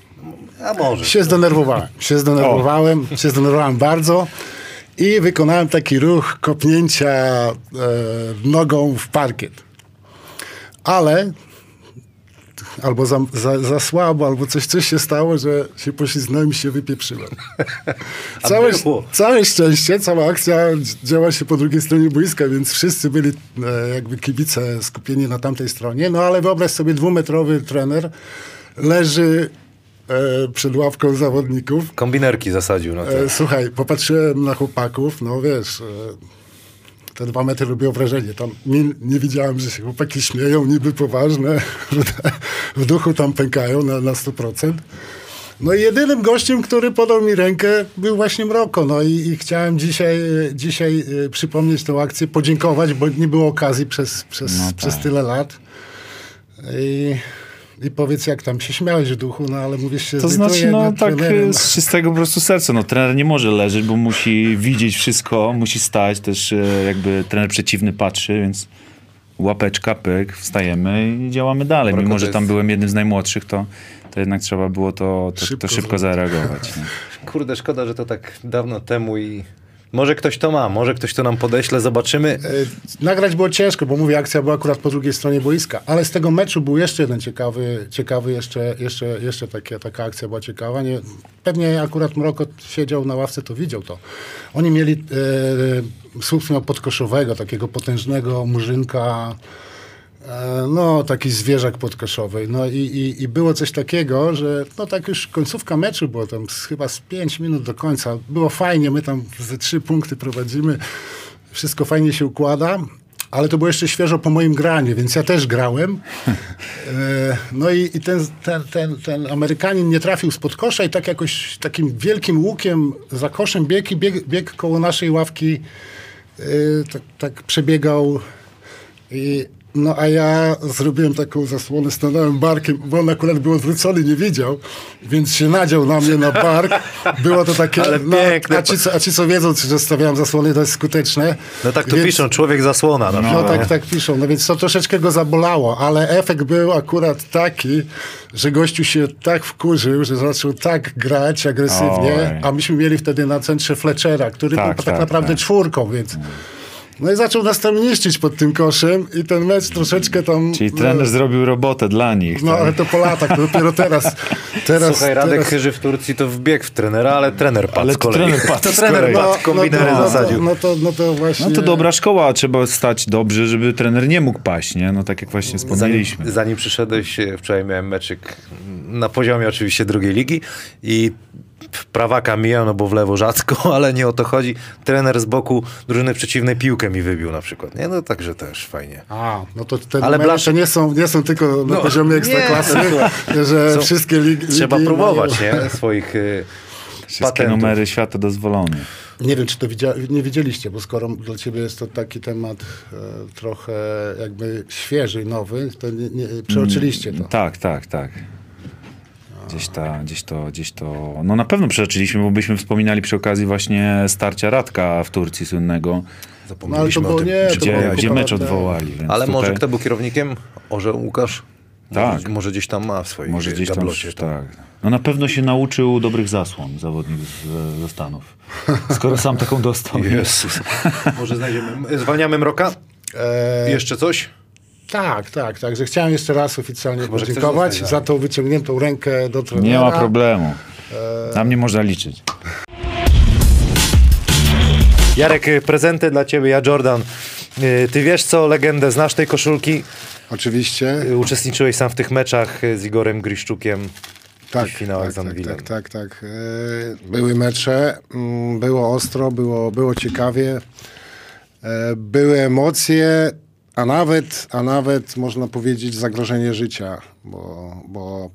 A może. Się zdenerwowałem. Się zdenerwowałem, się zdenerwowałem bardzo i wykonałem taki ruch kopnięcia e, nogą w parkiet. Ale albo za, za, za słabo, albo coś, coś się stało, że się poślizgnąłem i się wypieprzyłem. Całe, całe szczęście, cała akcja działa się po drugiej stronie boiska, więc wszyscy byli e, jakby kibice skupieni na tamtej stronie. No ale wyobraź sobie, dwumetrowy trener leży e, przed ławką zawodników. Kombinerki zasadził na to. E, słuchaj, popatrzyłem na chłopaków, no wiesz, e, te dwa metry robiło wrażenie. Tam nie, nie widziałem, że się chłopaki śmieją, niby poważne, w duchu tam pękają na, na 100%. No i jedynym gościem, który podał mi rękę, był właśnie Mroko. No i, i chciałem dzisiaj, e, dzisiaj e, przypomnieć tę akcję, podziękować, bo nie było okazji przez, przez, No przez tak. tyle lat. I, I powiedz, jak tam się śmiałeś w duchu, no ale mówisz się To znaczy, no tak trenerem. z czystego po prostu serca. No, trener nie może leżeć, bo musi widzieć wszystko, musi stać. Też e, jakby trener przeciwny patrzy, więc łapeczka, pyk, wstajemy i działamy dalej. Mimo, że tam byłem jednym z najmłodszych, to, to jednak trzeba było to, to, Szybko to szybko zareagować. Nie? Kurde, szkoda, że to tak dawno temu i może ktoś to ma, może ktoś to nam podeśle, zobaczymy. E, Nagrać było ciężko, bo mówię, akcja była akurat po drugiej stronie boiska, ale z tego meczu był jeszcze jeden ciekawy, ciekawy jeszcze, jeszcze, jeszcze takie, taka akcja była ciekawa. Nie, pewnie akurat Mroko siedział na ławce, to widział to. Oni mieli e, słup podkoszowego, takiego potężnego murzynka, no taki zwierzak podkoszowy. No i, i, i było coś takiego, że no tak już końcówka meczu było tam z, chyba z 5 minut do końca. Było fajnie, my tam ze trzy punkty prowadzimy wszystko fajnie się układa, ale to było jeszcze świeżo po moim graniu, więc ja też grałem. E, No i, i ten, ten, ten, ten Amerykanin nie trafił spod kosza i tak jakoś takim wielkim łukiem za koszem biegł i bieg, biegł koło naszej ławki, e, tak, tak przebiegał i no a ja zrobiłem taką zasłonę, stanąłem barkiem, bo on akurat był odwrócony, nie widział, więc się nadział na mnie na bark. Było to takie... Ale no, piękne. a, ci, co, a ci co wiedzą, że stawiałem zasłony, to jest skuteczne. No tak tu Więc- piszą, człowiek zasłona. Na No przykład. tak, tak piszą. No więc to troszeczkę go zabolało, ale efekt był akurat taki, że gościu się tak wkurzył, że zaczął tak grać agresywnie, Oj. a myśmy mieli wtedy na centrze Fletchera, który Tak, był tak, tak, naprawdę tak. czwórką, więc... No i zaczął nas tam niszczyć pod tym koszem i ten mecz troszeczkę tam... Czyli trener zrobił robotę dla nich. No tak? ale to po latach, to dopiero teraz. teraz Słuchaj, Radek teraz, Chyży w Turcji to wbiegł w trenera, ale trener padł Ale z kolei. trener padł to z trener padł, kombinery no, to, zasadził. no, to, no to właśnie... No to dobra szkoła, trzeba stać dobrze, żeby trener nie mógł paść, nie? No tak jak właśnie Zanim, wspomnieliśmy. zanim przyszedłeś, e, wczoraj miałem meczyk na poziomie oczywiście drugiej ligi i w prawaka mijał, no bo w lewo rzadko, ale nie o to chodzi. Trener z boku drużyny przeciwnej piłkę mi wybił na przykład. Nie, no także też fajnie. A, no to te Ale Blaszczak- nie są, nie są tylko na No, poziomie ekstraklasy, że Są- wszystkie ligi... Trzeba ligi próbować, mają- nie? Swoich y, Wszystkie patentów. numery świata dozwolone. Nie wiem, czy to widzia... nie widzieliście, bo skoro dla ciebie jest to taki temat e, trochę jakby świeży, nowy, to nie, nie, przeoczyliście to. Tak, tak, tak. Gdzieś, ta, gdzieś, to, gdzieś to. No na pewno przeoczyliśmy, bo byśmy wspominali przy okazji właśnie starcia Radka w Turcji słynnego, No Zapomnieliśmy było o tym. nie, gdzie, gdzie mecz odwołali. Więc Ale tutaj, może kto był kierownikiem? Orzeł Łukasz? Tak. Może, może gdzieś tam ma w swoim Może gdzieś tam. gablocie. to. Tak. No na pewno się nauczył dobrych zasłon zawodnik z, ze Stanów. Skoro sam taką dostał. Jezus. Może znajdziemy. Zwalniamy Mroka? E, Jeszcze coś? Tak, tak, także chciałem jeszcze raz oficjalnie Chyba, że podziękować za tą wyciągniętą rękę do trenera. Nie ma problemu. Na mnie można liczyć. Jarek, y, prezenty dla ciebie, ja Jordan. Y, Ty wiesz co, legendę, znasz tej koszulki? Oczywiście. Y, Uczestniczyłeś sam w tych meczach y, z Igorem Griszczukiem Tak, w finałach tak, z tak, tak, tak, tak. E, Były mecze, mm, było ostro, było, było ciekawie, e, były emocje, a nawet, a nawet można powiedzieć zagrożenie życia, bo, bo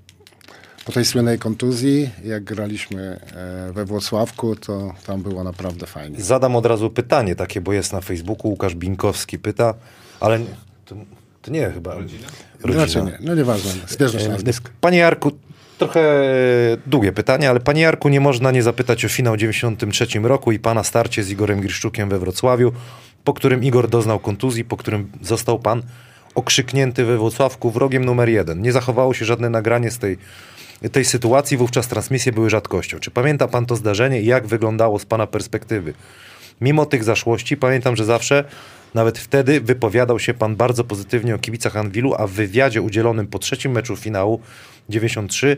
po tej słynnej kontuzji, jak graliśmy e, we Włocławku, to tam było naprawdę fajnie. Zadam od razu pytanie takie, bo jest na Facebooku, Łukasz Binkowski pyta, ale nie- to, to nie chyba rodzina. Raczej nie, no nieważne, zbieżność nazwisk. Panie Jarku, trochę e, długie pytanie, ale panie Jarku, nie można nie zapytać o finał w 93 roku i pana starcie z Igorem Griszczukiem we Wrocławiu, po którym Igor doznał kontuzji, po którym został pan okrzyknięty we Wrocławku wrogiem numer jeden. Nie zachowało się żadne nagranie z tej, tej sytuacji, wówczas transmisje były rzadkością. Czy pamięta pan to zdarzenie i jak wyglądało z pana perspektywy? Mimo tych zaszłości pamiętam, że zawsze, nawet wtedy, wypowiadał się pan bardzo pozytywnie o kibicach Anwilu, a w wywiadzie udzielonym po trzecim meczu finału 93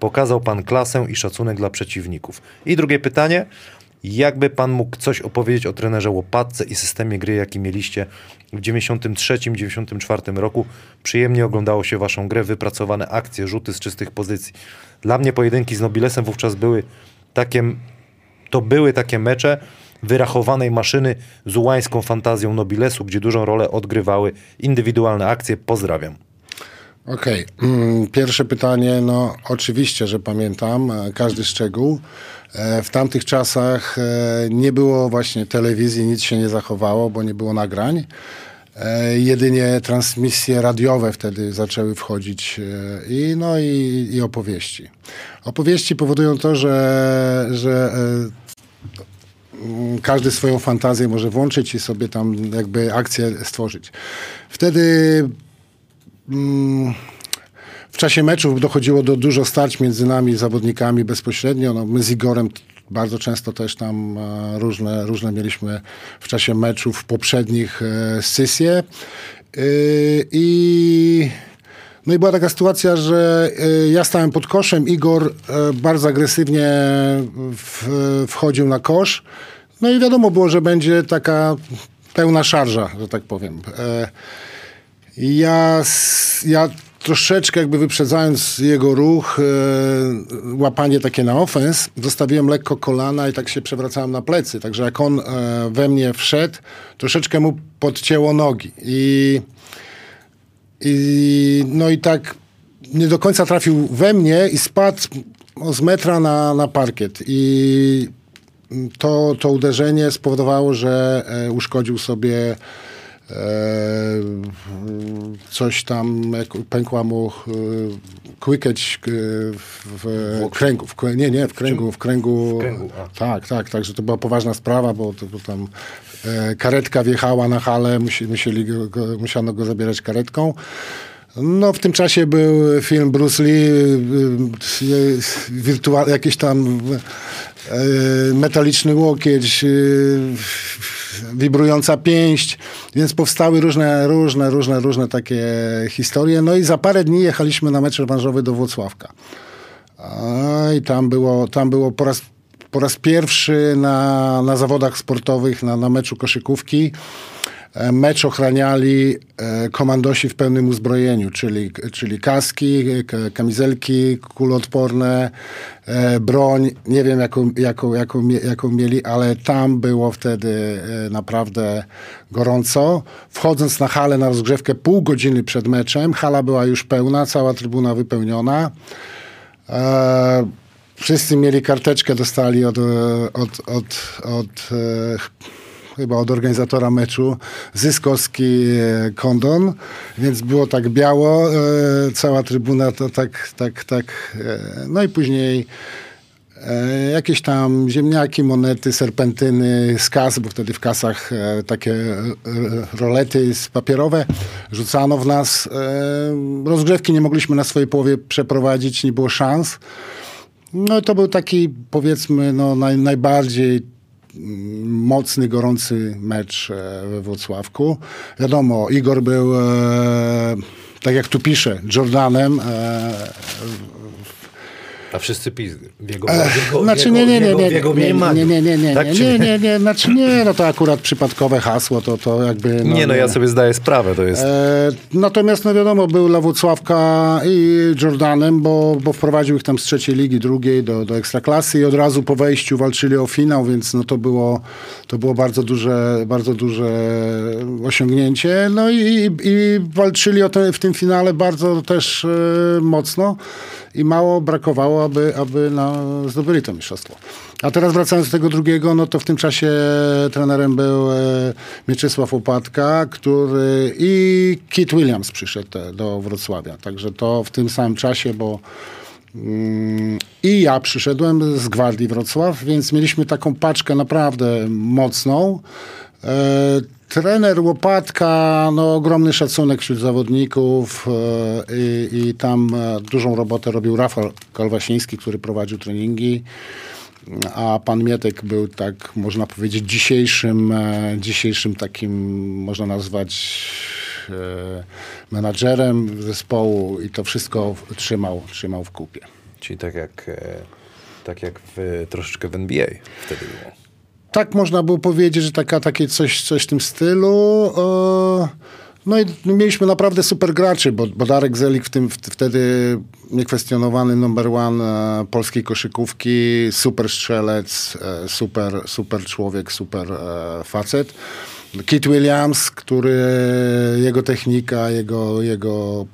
pokazał pan klasę i szacunek dla przeciwników. I drugie pytanie, jakby pan mógł coś opowiedzieć o trenerze Łopatce i systemie gry, jaki mieliście w 93-94 roku? Przyjemnie oglądało się waszą grę, wypracowane akcje, rzuty z czystych pozycji. Dla mnie pojedynki z Nobilesem wówczas były takie to były takie mecze wyrachowanej maszyny z ułańską fantazją Nobilesu, gdzie dużą rolę odgrywały indywidualne akcje. Pozdrawiam. Okej, mm, pierwsze pytanie, no oczywiście, że pamiętam e, każdy szczegół. E, W tamtych czasach e, nie było właśnie telewizji, nic się nie zachowało, bo nie było nagrań. E, Jedynie transmisje radiowe wtedy zaczęły wchodzić i, no i, i opowieści. Opowieści powodują to, że, że każdy swoją fantazję może włączyć i sobie tam jakby akcję stworzyć. Wtedy mm, w czasie meczów dochodziło do dużo starć między nami, zawodnikami bezpośrednio. No, my z Igorem bardzo często też tam e, różne, różne mieliśmy w czasie meczów poprzednich e, sesje. Y, I no i była taka sytuacja, że e, ja stałem pod koszem, Igor e, bardzo agresywnie wchodził na kosz. No i wiadomo było, że będzie taka pełna szarża, że tak powiem. E, ja, ja troszeczkę jakby wyprzedzając jego ruch, e, łapanie takie na ofens, zostawiłem lekko kolana i tak się przewracałem na plecy. Także jak on e, we mnie wszedł, troszeczkę mu podcięło nogi. I, i no i tak nie do końca trafił we mnie i spadł z metra na, na parkiet. I to, to uderzenie spowodowało, że e, uszkodził sobie coś tam, pękła mu e, kłykeć e, w, kręgu. W, nie, nie, w kręgu. W kręgu, W kręgu, tak, tak, także to była poważna sprawa, bo, bo tam e, karetka wjechała na halę, musi, musieli go, musiano go zabierać karetką. No, w tym czasie był film Bruce Lee, y, y, wirtua- jakiś tam metaliczny łokieć, wibrująca pięść, więc powstały różne, różne, różne, różne takie historie. No i za parę dni jechaliśmy na mecz rewanżowy do Włocławka. I tam było, tam było po raz, po raz pierwszy na, na zawodach sportowych, na, na meczu koszykówki. E, mecz ochraniali e, komandosi w pełnym uzbrojeniu, czyli, czyli kaski, kamizelki kuloodporne, e, broń. Nie wiem, jaką, jaką, jaką, jaką mieli, ale tam było wtedy naprawdę gorąco. Wchodząc na halę na rozgrzewkę pół godziny przed meczem, hala była już pełna, cała trybuna wypełniona. Wszyscy mieli karteczkę, dostali od, od, od, od chyba od organizatora meczu Zyskowski e, kondon, więc było tak biało, e, cała trybuna to tak, tak, tak, e, no i później jakieś tam ziemniaki, monety, serpentyny z kas, bo wtedy w kasach takie rolety papierowe rzucano w nas. Rozgrzewki nie mogliśmy na swojej połowie przeprowadzić, nie było szans. No to był taki powiedzmy no, naj, najbardziej mocny, gorący mecz e, we Wrocławku. Wiadomo, Igor był, e, tak jak tu pisze, Jordanem. A wszyscy pizdy. W jego, znaczy nie, nie, nie, nie, jego nie, nie, nie, nie, nie, Tak nie, nie, nie, znaczy nie, no to akurat przypadkowe hasło, to, to jakby... Nie, no ja sobie zdaję sprawę, to jest... E, natomiast, no wiadomo, był dla Włocławka i Jordanem, bo, bo wprowadził ich tam z trzeciej ligi, drugiej do, do ekstraklasy i od razu po wejściu walczyli o finał, więc no to było, to było bardzo duże, bardzo duże osiągnięcie. No i, i, i walczyli o te, w tym finale bardzo też e, mocno i mało brakowało, aby, aby no, zdobyli to mistrzostwo. A teraz wracając do tego drugiego, no to w tym czasie trenerem był e, Mieczysław Łopatka, który i Kit Williams przyszedł e, do Wrocławia. Także to w tym samym czasie, bo mm, i ja przyszedłem z Gwardii Wrocław, więc mieliśmy taką paczkę naprawdę mocną. Trener Łopatka, no ogromny szacunek wśród zawodników e, i, i tam e, dużą robotę robił Rafał Kalwasiński, który prowadził treningi. A pan Mietek był tak, można powiedzieć, dzisiejszym, e, dzisiejszym takim, można nazwać menadżerem zespołu i to wszystko trzymał, trzymał w kupie. Czyli tak jak, tak jak w, troszeczkę w NBA wtedy było. Tak można było powiedzieć, że taka, takie coś, coś w tym stylu. E, No i mieliśmy naprawdę super graczy, bo, bo Darek Zelik w tym w, wtedy niekwestionowany number one e, polskiej koszykówki, super strzelec, e, super, super człowiek, super facet. Kit Williams, który jego technika, jego, jego,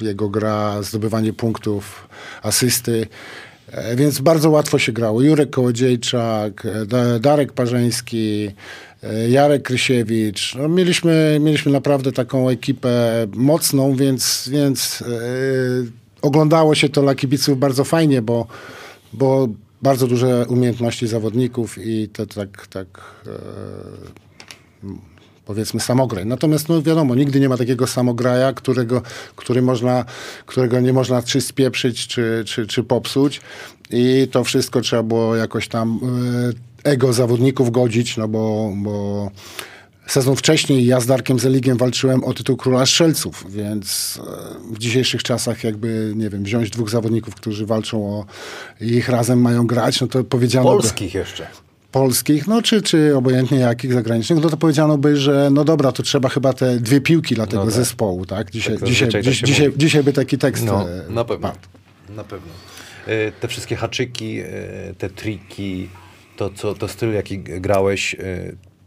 jego gra, zdobywanie punktów, asysty. E, Więc bardzo łatwo się grało. Jurek Kołodziejczak, e, Da- Darek Parzeński, e, Jarek Krysiewicz. No, mieliśmy, mieliśmy naprawdę taką ekipę mocną, więc, więc e, oglądało się to dla kibiców bardzo fajnie, bo, bo bardzo duże umiejętności zawodników i to tak, tak e, powiedzmy samograj. Natomiast no wiadomo, nigdy nie ma takiego samograja, którego, który można, którego nie można czy spieprzyć, czy, czy, czy popsuć. I to wszystko trzeba było jakoś tam e, ego zawodników godzić, no bo, bo sezon wcześniej ja z Darkiem Zeligiem walczyłem o tytuł króla strzelców, więc e, w dzisiejszych czasach jakby, nie wiem, wziąć dwóch zawodników, którzy walczą o ich razem mają grać, no to powiedziano... by- Polskich jeszcze. Polskich, no czy, czy obojętnie jakich zagranicznych, no to powiedziano by, że no dobra, to trzeba chyba te dwie piłki dla tego tak. zespołu, tak? Dzisiaj, Tak dzisiaj, tak dziś, dzisiaj, dzisiaj by taki tekst No, e, na pewno. padł. Na pewno. E, Te wszystkie haczyki, e, te triki, to, co, to styl, jaki grałeś,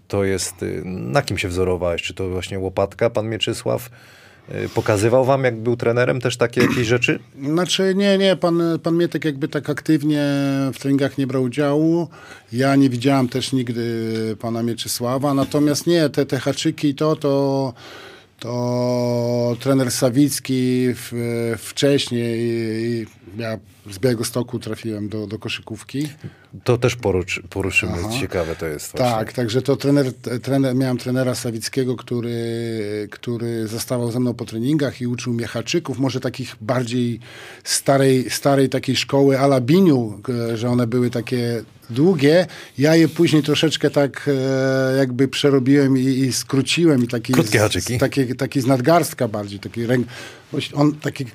to jest, na kim się wzorowałeś? Czy to właśnie Łopatka, pan Mieczysław? E, Pokazywał wam, jak był trenerem, też takie jakieś rzeczy? Znaczy nie, nie, pan, pan Mietek jakby tak aktywnie w treningach nie brał udziału. Ja nie widziałem też nigdy pana Mieczysława, natomiast nie, te, te haczyki to, to, to trener Sawicki w, wcześniej, ja z Białegostoku trafiłem do, do koszykówki. To też poruczy, poruszymy, Aha. ciekawe to jest właśnie. Tak, także to trener, trener, miałem trenera Sawickiego, który, który zostawał ze mną po treningach i uczył mnie haczyków, może takich bardziej starej, starej takiej szkoły ala Biniu, e, że one były takie długie. Ja je później troszeczkę tak e, jakby przerobiłem i, i skróciłem. I taki Krótkie z- haczyki. Taki, taki z nadgarstka bardziej, taki ręk, on taki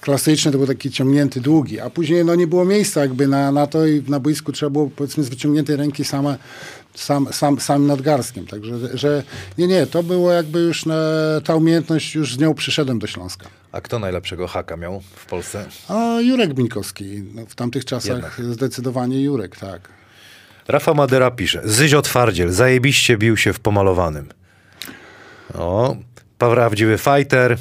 klasyczny to był taki ciągnięty, długi, a później no, nie było miejsca jakby na, na to i na boisku trzeba było powiedzmy z wyciągniętej ręki same, sam, sam, nadgarstkiem. Także, że nie, nie, to było jakby już na, ta umiejętność, już z nią przyszedłem do Śląska. A kto najlepszego haka miał w Polsce? A Jurek Bińkowski, no, w tamtych czasach Jednak. zdecydowanie Jurek, tak. Rafa Madera pisze. Zyzio Twardziel, zajebiście bił się w pomalowanym. O, prawdziwy fighter.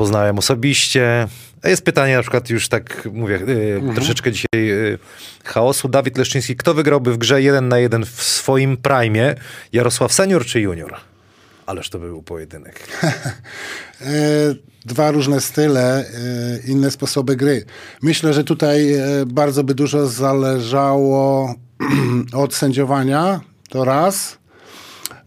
Poznałem osobiście. Jest pytanie na przykład już tak, mówię, y, troszeczkę dzisiaj y, chaosu. Dawid Leszczyński, kto wygrałby w grze 1 na 1 w swoim prime? Jarosław Senior czy Junior? Ależ to by był pojedynek. E, dwa różne style, e, inne sposoby gry. Myślę, że tutaj e, bardzo by dużo zależało od sędziowania, to raz.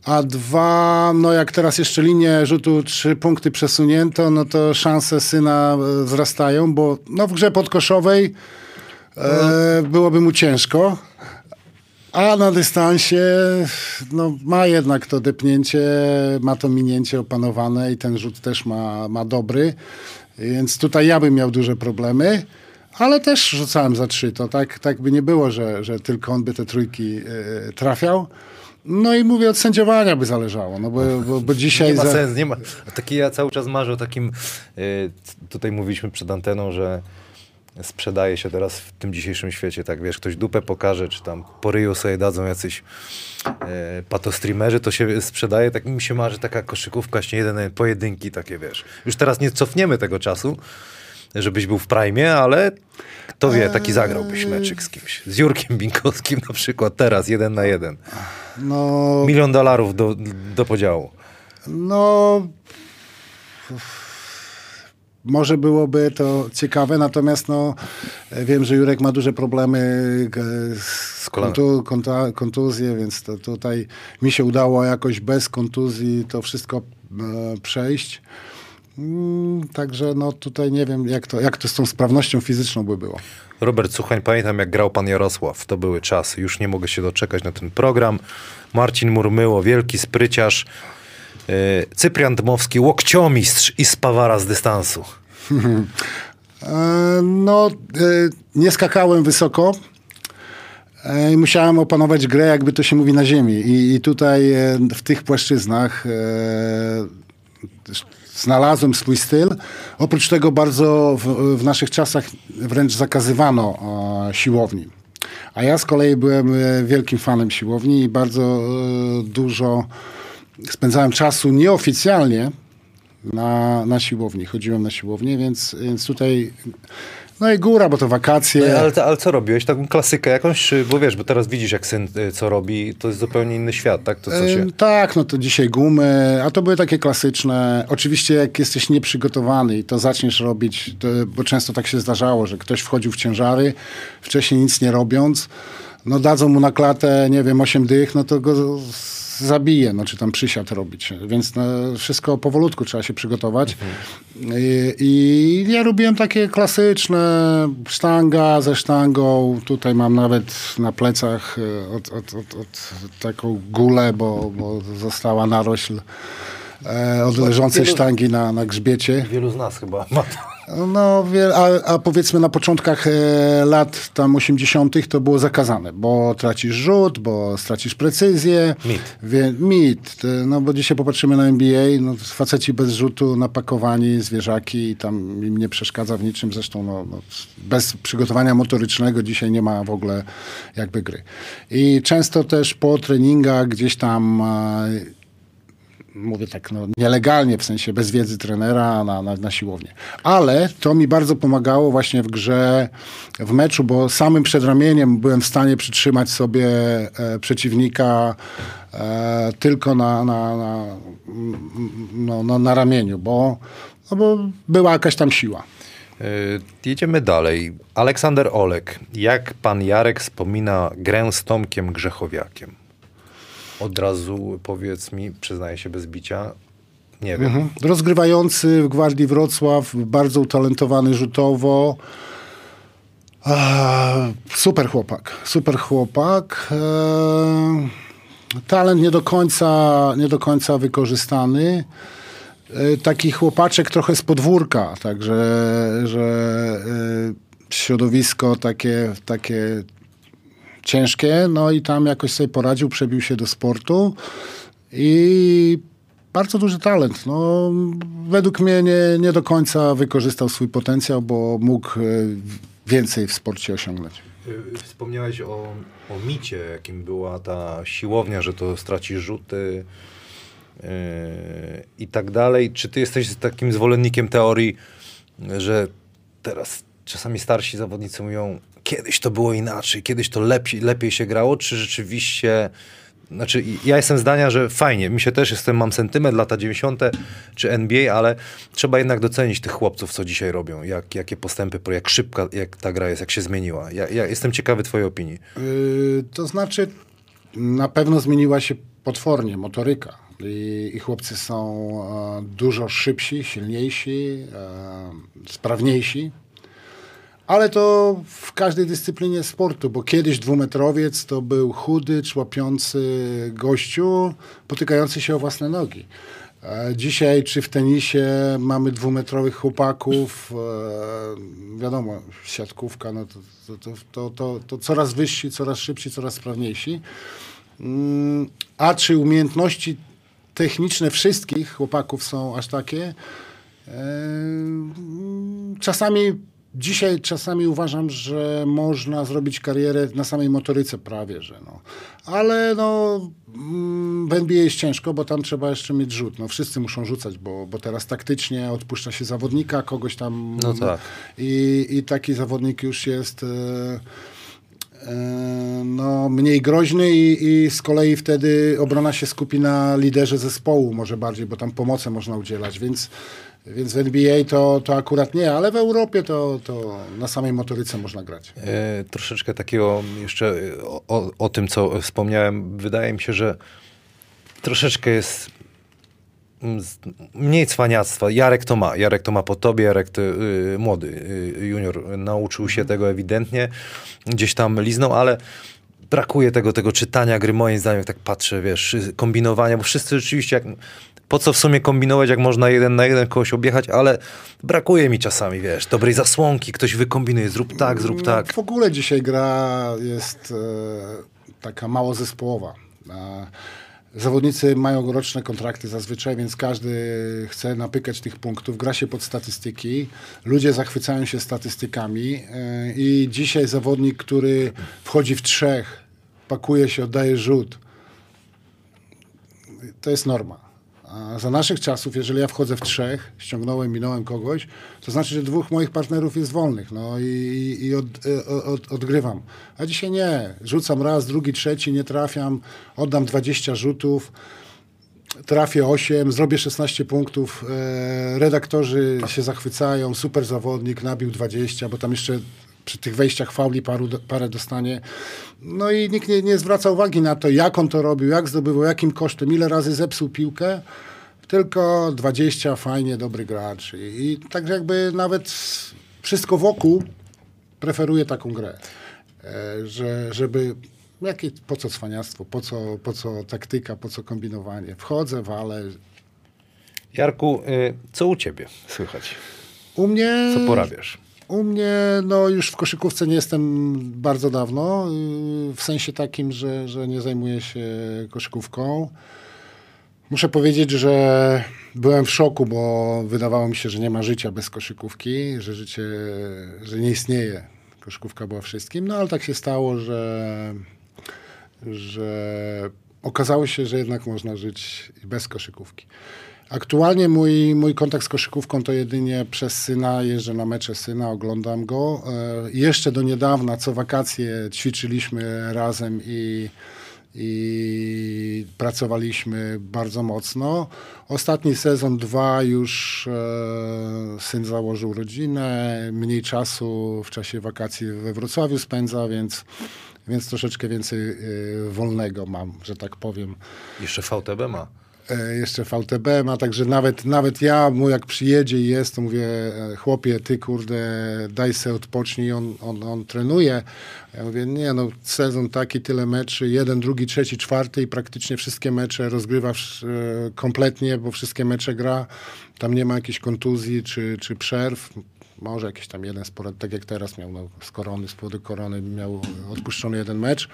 A dwa, no jak teraz jeszcze linię rzutu trzy punkty przesunięto, no to szanse syna e, wzrastają, bo no w grze podkoszowej e, byłoby mu ciężko. A na dystansie no, ma jednak to depnięcie, ma to minięcie opanowane i ten rzut też ma, ma dobry. Więc tutaj ja bym miał duże problemy, ale też rzucałem za trzy. To tak, tak by nie było, że, że tylko on by te trójki e, trafiał. No i mówię, od sędziowania by zależało, no bo, bo, bo dzisiaj... Nie ma za- sensu, nie ma. Taki ja cały czas marzę o takim, y, tutaj mówiliśmy przed anteną, że sprzedaje się teraz w tym dzisiejszym świecie, tak wiesz, ktoś dupę pokaże, czy tam po ryju sobie dadzą jacyś e, patostreamerzy, to się sprzedaje, tak mi się marzy taka koszykówka, właśnie jeden pojedynki takie, wiesz. Już teraz nie cofniemy tego czasu, żebyś był w prime, ale kto wie, taki zagrałbyś meczyk z kimś. Z Jurkiem Binkowskim na przykład teraz, jeden na jeden. No, Milion dolarów do, do podziału. No. Może byłoby to ciekawe, natomiast no, wiem, że Jurek ma duże problemy e, z kontu, konta, kontuzję, więc to tutaj mi się udało jakoś bez kontuzji to wszystko e, przejść. Mm, Także no tutaj nie wiem, jak to, jak to z tą sprawnością fizyczną by było. Robert Suchań, pamiętam jak grał pan Jarosław. To były czasy. Już nie mogę się doczekać na ten program. Marcin Murmyło, wielki spryciarz. Yy, Cyprian Dmowski, łokciomistrz i spawara z dystansu. E, No, e, nie skakałem wysoko. I Musiałem opanować grę, jakby to się mówi, na ziemi. I, i tutaj w tych płaszczyznach e, znalazłem swój styl. Oprócz tego bardzo w, w naszych czasach wręcz zakazywano e, siłowni. A ja z kolei byłem e, wielkim fanem siłowni i bardzo e, dużo spędzałem czasu nieoficjalnie na, na siłowni. Chodziłem na siłownię, więc, więc tutaj. No i góra, bo to wakacje. No, ale, ale co robiłeś? Taką klasykę jakąś? Bo wiesz, bo teraz widzisz jak syn y, co robi, to jest zupełnie inny świat, tak? To co się... Tak, no to dzisiaj gumy, a to były takie klasyczne. Oczywiście jak jesteś nieprzygotowany i to zaczniesz robić, to, bo często tak się zdarzało, że ktoś wchodził w ciężary, wcześniej nic nie robiąc, no dadzą mu na klatę, nie wiem, 8 dych, no to go zabije, no czy tam przysiad robić. Więc no, wszystko powolutku trzeba się przygotować. I, I ja robiłem takie klasyczne sztanga ze sztangą. Tutaj mam nawet na plecach e, od, od, od, od taką gulę, bo, bo została narośl e, od leżącej wielu- sztangi na, na grzbiecie. Wielu z nas chyba ma. No, a, a powiedzmy na początkach e, lat tam 80. to było zakazane, bo tracisz rzut, bo stracisz precyzję. Mit. Wie, mit. Te- No bo dzisiaj popatrzymy na NBA, no faceci bez rzutu napakowani, zwierzaki i tam im nie przeszkadza w niczym. Zresztą no, no, bez przygotowania motorycznego dzisiaj nie ma w ogóle jakby gry. I często też po treningach gdzieś tam e, mówię tak no, nielegalnie, w sensie bez wiedzy trenera na, na, na siłownię. Ale to mi bardzo pomagało właśnie w grze, w meczu, bo samym przedramieniem byłem w stanie przytrzymać sobie e, przeciwnika e, tylko na, na, na, no, no, na ramieniu, bo, no, bo była jakaś tam siła. Y, Jedziemy dalej. Aleksander Olek. Jak pan Jarek wspomina grę z Tomkiem Grzechowiakiem? Od razu powiedz mi, przyznaję się bez bicia, nie wiem. Mhm. Rozgrywający w Gwardii Wrocław, bardzo utalentowany rzutowo. A, super chłopak, super chłopak. E, talent nie do końca, nie do końca wykorzystany. e, taki chłopaczek trochę z podwórka, także że e, środowisko takie, takie ciężkie, no i tam jakoś sobie poradził, przebił się do sportu i bardzo duży talent. No, według mnie nie, nie do końca wykorzystał swój potencjał, bo mógł e, więcej w sporcie osiągnąć. Y, Wspomniałeś o, o micie, jakim była ta siłownia, że to straci rzuty yy, i tak dalej. Czy ty jesteś takim zwolennikiem teorii, że teraz czasami starsi zawodnicy mówią, kiedyś to było inaczej, kiedyś to lepiej, lepiej się grało, czy rzeczywiście... Znaczy, ja jestem zdania, że fajnie, mi się też jestem, mam sentyment, lata 90. czy NBA, ale trzeba jednak docenić tych chłopców, co dzisiaj robią, jak, jakie postępy, jak szybka jak ta gra jest, jak się zmieniła. Ja, ja jestem ciekawy twojej opinii. Yy, to znaczy, na pewno zmieniła się potwornie motoryka. I, i chłopcy są e, dużo szybsi, silniejsi, e, sprawniejsi. Ale to w każdej dyscyplinie sportu, bo kiedyś dwumetrowiec to był chudy, człapiący gościu, potykający się o własne nogi. E, Dzisiaj, czy w tenisie mamy dwumetrowych chłopaków, e, wiadomo, siatkówka, no to, to, to, to, to, coraz wyżsi, coraz szybsi, coraz sprawniejsi. Mm, A czy umiejętności techniczne wszystkich chłopaków są aż takie? Eee, Czasami, dzisiaj czasami uważam, że można zrobić karierę na samej motoryce prawie, że no. Ale no, mm, w NBA jest ciężko, bo tam trzeba jeszcze mieć rzut. No, wszyscy muszą rzucać, bo, bo teraz taktycznie odpuszcza się zawodnika, kogoś tam... No tak. I, i taki zawodnik już jest... E, no, mniej groźny i, i z kolei wtedy obrona się skupi na liderze zespołu może bardziej, bo tam pomocy można udzielać, więc, więc w NBA to, to akurat nie, ale w Europie to, to na samej motoryce można grać. E, troszeczkę takiego jeszcze e, o, o, o tym, co wspomniałem. Wydaje mi się, że troszeczkę jest mm, mniej cwaniactwa. Jarek to ma. Jarek to ma po tobie. Jarek to, y, młody y, junior nauczył się tego ewidentnie. Gdzieś tam liznął, ale brakuje tego, tego czytania gry, moim zdaniem, jak tak patrzę, wiesz, kombinowania, bo wszyscy rzeczywiście, jak, po co w sumie kombinować, jak można jeden na jeden kogoś objechać, ale brakuje mi czasami, wiesz, dobrej zasłonki, ktoś wykombinuje, zrób tak, zrób tak. No, w ogóle dzisiaj gra jest e, taka mało zespołowa. E, zawodnicy mają roczne kontrakty zazwyczaj, więc każdy chce napykać tych punktów. Gra się pod statystyki. Ludzie zachwycają się statystykami e, i dzisiaj zawodnik, który wchodzi w trzech, pakuje się, oddaje rzut, to jest norma. A za naszych czasów, jeżeli ja wchodzę w trzech, ściągnąłem, minąłem kogoś, to znaczy, że dwóch moich partnerów jest wolnych, no i, i, od, e, od, odgrywam. A dzisiaj nie. Rzucam raz, drugi, trzeci, nie trafiam, oddam 20 rzutów, trafię 8, zrobię 16 punktów. E, redaktorzy się zachwycają, super zawodnik, nabił 20, bo tam jeszcze przy tych wejściach fauli paru, parę dostanie. No i nikt nie, nie zwraca uwagi na to, jak on to robił, jak zdobywał, jakim kosztem, ile razy zepsuł piłkę. Tylko 20, fajnie, dobry gracz. I, i tak jakby nawet wszystko wokół preferuje taką grę. E, że, żeby jakie, po co cwaniactwo, po co, po co taktyka, po co kombinowanie. Wchodzę, walę. Jarku, y, co u ciebie słychać? U mnie... Co porabiasz? U mnie, no już w koszykówce nie jestem bardzo dawno, w sensie takim, że, że nie zajmuję się koszykówką. Muszę powiedzieć, że byłem w szoku, bo wydawało mi się, że nie ma życia bez koszykówki, że życie, że nie istnieje. Koszykówka była wszystkim, no ale tak się stało, że, że okazało się, że jednak można żyć bez koszykówki. Aktualnie mój, mój kontakt z koszykówką to jedynie przez syna. Jeżdżę na mecze syna, oglądam go. E, jeszcze do niedawna, co wakacje, ćwiczyliśmy razem i, i pracowaliśmy bardzo mocno. Ostatni sezon, dwa, już e, syn założył rodzinę. Mniej czasu w czasie wakacji we Wrocławiu spędza, więc, więc troszeczkę więcej e, wolnego mam, że tak powiem. Jeszcze VTB ma. E, jeszcze VTB ma, także nawet, nawet ja mu jak przyjedzie i jest, to mówię, e, chłopie, ty kurde, daj se odpocznij, on, on, on trenuje. Ja mówię, nie no, sezon taki, tyle meczy, jeden, drugi, trzeci, czwarty i praktycznie wszystkie mecze rozgrywa e, kompletnie, bo wszystkie mecze gra, tam nie ma jakichś kontuzji czy, czy przerw, może jakiś tam jeden sport, tak jak teraz miał no, z korony, z powodu korony miał odpuszczony jeden mecz,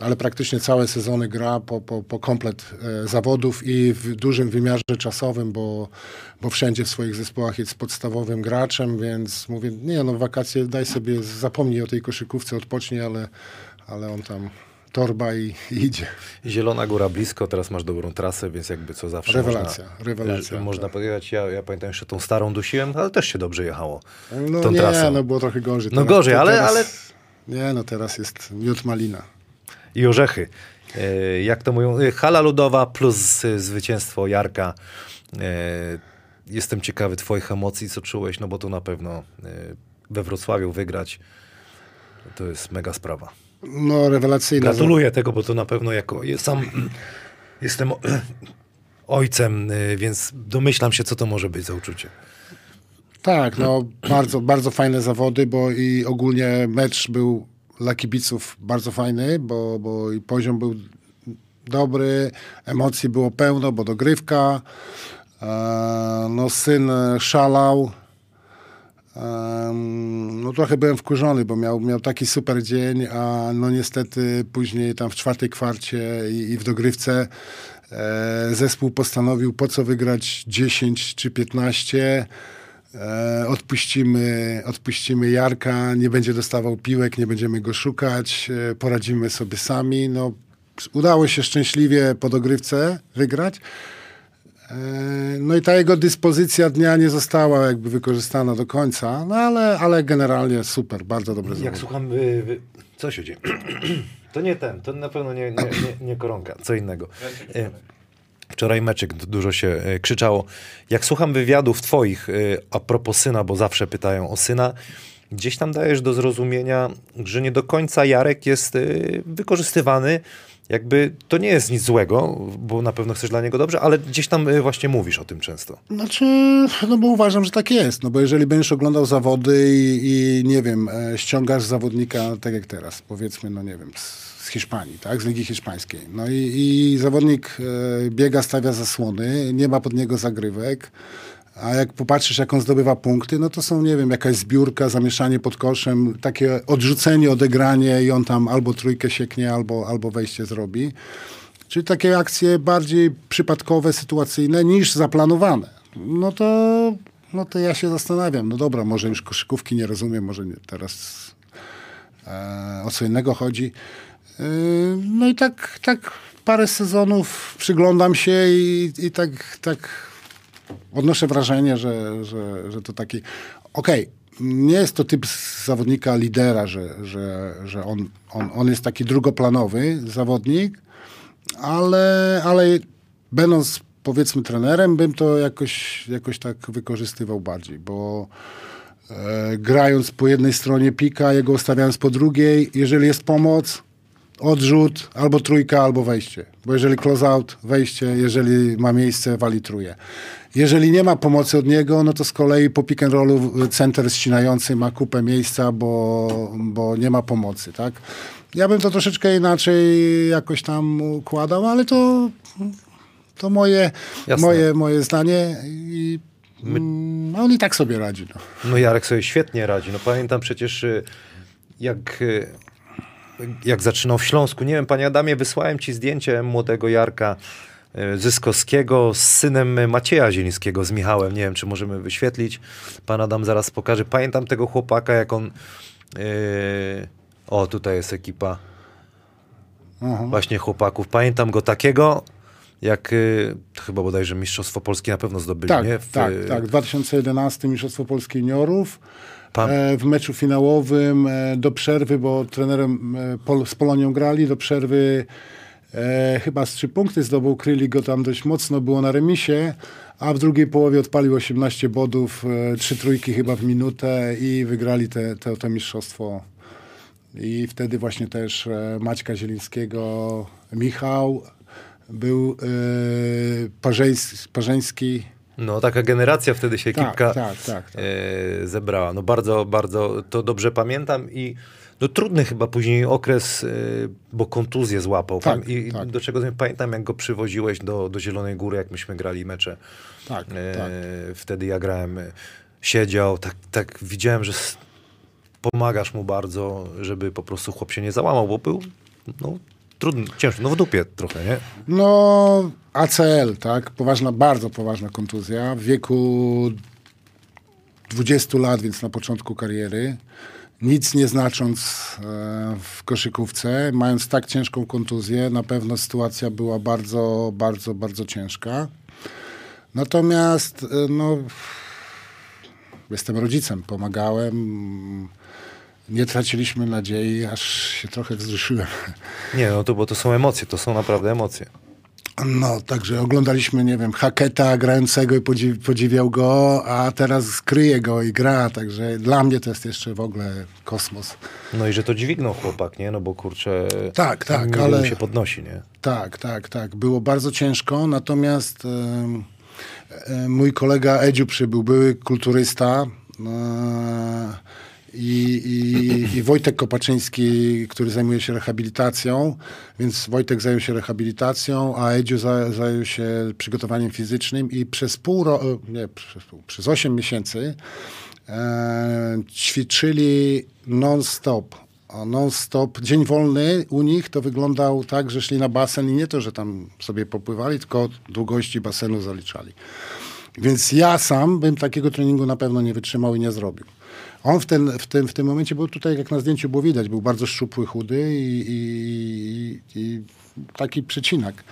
ale praktycznie całe sezony gra po, po, po komplet e, zawodów i w dużym wymiarze czasowym, bo, bo wszędzie w swoich zespołach jest podstawowym graczem, więc mówię, nie no wakacje daj sobie, zapomnij o tej koszykówce, odpocznij, ale, ale on tam torba i, i idzie. Zielona Góra blisko, teraz masz dobrą trasę, więc jakby co zawsze Rewelacja, można, rewelacja, Można tak. podjechać, ja, ja pamiętam jeszcze tą starą dusiłem, ale też się dobrze jechało No tą nie, trasą. no było trochę gorzej. No gorzej, to ale- teraz, ale- Nie, no teraz jest miód malina. I orzechy. E, Jak to mówią? E, Hala ludowa plus e, zwycięstwo Jarka. E, Jestem ciekawy twoich emocji, co czułeś, no bo to na pewno we Wrocławiu wygrać to jest mega sprawa. No rewelacyjna. Gratuluję tego, bo to na pewno jako ja sam jestem ojcem, y, więc domyślam się, co to może być za uczucie. Tak, no bardzo, bardzo fajne zawody, bo i ogólnie mecz był dla kibiców bardzo fajny, bo, bo i poziom był dobry, emocji było pełno, bo dogrywka. E, no syn szalał. No trochę byłem wkurzony, bo miał, miał taki super dzień, a no niestety później tam w czwartej kwarcie i, i w dogrywce e, zespół postanowił po co wygrać 10 czy 15. E, odpuścimy, odpuścimy Jarka, nie będzie dostawał piłek, nie będziemy go szukać, e, poradzimy sobie sami. No, udało się szczęśliwie po dogrywce wygrać. E, No i ta jego dyspozycja dnia nie została jakby wykorzystana do końca, no ale, ale generalnie super, bardzo dobre Jak zawody. słucham, y, wy- co się dzieje? To nie ten, to na pewno nie, nie, nie, nie koronka, co innego. E, Wczoraj meczek dużo się e, krzyczało. Jak słucham wywiadów twoich a propos syna, bo zawsze pytają o syna, gdzieś tam dajesz do zrozumienia, że nie do końca Jarek jest wykorzystywany. Jakby to nie jest nic złego, bo na pewno chcesz dla niego dobrze, ale gdzieś tam e, właśnie mówisz o tym często. Znaczy, no bo uważam, że tak jest, no bo jeżeli będziesz oglądał zawody i, i nie wiem, e, ściągasz zawodnika, tak jak teraz, powiedzmy, no nie wiem, z, z Hiszpanii, tak, z Ligi Hiszpańskiej, no i, i zawodnik e, biega, stawia zasłony, nie ma pod niego zagrywek, a jak popatrzysz, jak on zdobywa punkty, no to są, nie wiem, jakaś zbiórka, zamieszanie pod koszem, takie odrzucenie, odegranie i on tam albo trójkę sieknie, albo, albo wejście zrobi. Czyli takie akcje bardziej przypadkowe, sytuacyjne niż zaplanowane. No to, no to ja się zastanawiam. No dobra, może już koszykówki nie rozumiem, może nie, teraz e, o co innego chodzi. E, no i tak, tak parę sezonów przyglądam się i, i tak, tak odnoszę wrażenie, że, że, że to taki. Okej, nie jest to typ zawodnika lidera, że, że, że on, on, on jest taki drugoplanowy zawodnik, ale, ale będąc powiedzmy trenerem, bym to jakoś, jakoś tak wykorzystywał bardziej, bo e, grając po jednej stronie pika, jego ustawiając po drugiej, jeżeli jest pomoc, odrzut, albo trójka, albo wejście. Bo jeżeli close out, wejście, jeżeli ma miejsce, wali truje. Jeżeli nie ma pomocy od niego, no to z kolei po pick and rollu center ścinający ma kupę miejsca, bo, bo nie ma pomocy, tak? Ja bym to troszeczkę inaczej jakoś tam układał, ale to, to moje, Jasne. moje, moje zdanie i mm, no on i tak sobie radzi. No. No Jarek sobie świetnie radzi. No pamiętam przecież y, jak, y, jak zaczynał w Śląsku. Nie wiem, panie Adamie, wysłałem ci zdjęcie młodego Jarka y, Zyskowskiego z synem Macieja Zielińskiego, z Michałem. Nie wiem, czy możemy wyświetlić. Pan Adam zaraz pokaże. Pamiętam tego chłopaka, jak on... y, o, tutaj jest ekipa Aha. właśnie chłopaków. Pamiętam go takiego, jak y, chyba bodajże Mistrzostwo Polskie na pewno zdobyli, Tak, nie? W, tak, tak. 2011 Mistrzostwo Polskie Juniorów. E, w meczu finałowym e, do przerwy, bo trenerem e, z Polonią grali, do przerwy e, chyba z trzy punkty zdobył, kryli go tam dość mocno, było na remisie, a w drugiej połowie odpalił 18 bodów, trzy trójki chyba w minutę i wygrali te, te, to mistrzostwo. I wtedy właśnie też Maćka Zielińskiego, Michał, był Parzeński, Parzeński. No, taka generacja wtedy się Tak, kilka tak, tak, tak. e, zebrała. No bardzo, bardzo to dobrze pamiętam i no trudny chyba później okres, e, bo kontuzję złapał. Tak, I tak. do czego pamiętam, jak go przywoziłeś do, do Zielonej Góry, jak myśmy grali mecze. Tak, E, tak. Wtedy ja grałem, e, siedział, tak, tak widziałem, że pomagasz mu bardzo, żeby po prostu chłop się nie załamał, bo był no, trudny, ciężko, no w dupie trochę, nie? No, ACL, tak? Poważna, bardzo poważna kontuzja. W wieku 20 lat, więc na początku kariery. Nic nie znacząc e, w koszykówce, mając tak ciężką kontuzję, na pewno sytuacja była bardzo, bardzo, bardzo ciężka. Natomiast, e, no, jestem rodzicem, pomagałem. Nie traciliśmy nadziei, aż się trochę wzruszyłem. Nie, no to bo to są emocje, to są naprawdę emocje. No, także oglądaliśmy, nie wiem, Haketa grającego i podziw podziwiał go, a teraz kryje go i gra, także dla mnie to jest jeszcze w ogóle kosmos. No i że to dźwignął chłopak, nie? No bo kurczę, Tak, tak, ale- się podnosi, nie? Tak, tak, tak. Było bardzo ciężko, natomiast e, mój kolega Edziu przybył, były kulturysta e, i, i, i Wojtek Kopaczyński, który zajmuje się rehabilitacją, więc Wojtek zajął się rehabilitacją, a Edziu za, zajął się przygotowaniem fizycznym i przez pół roku, nie, przez, przez 8 miesięcy e, ćwiczyli non-stop. Non-stop. Dzień wolny u nich to wyglądał tak, że szli na basen i nie to, że tam sobie popływali, tylko długości basenu zaliczali. Więc ja sam bym takiego treningu na pewno nie wytrzymał i nie zrobił. On w, ten, w, tym, w tym momencie był tutaj, jak na zdjęciu było widać, był bardzo szczupły, chudy i, i, i taki przecinak.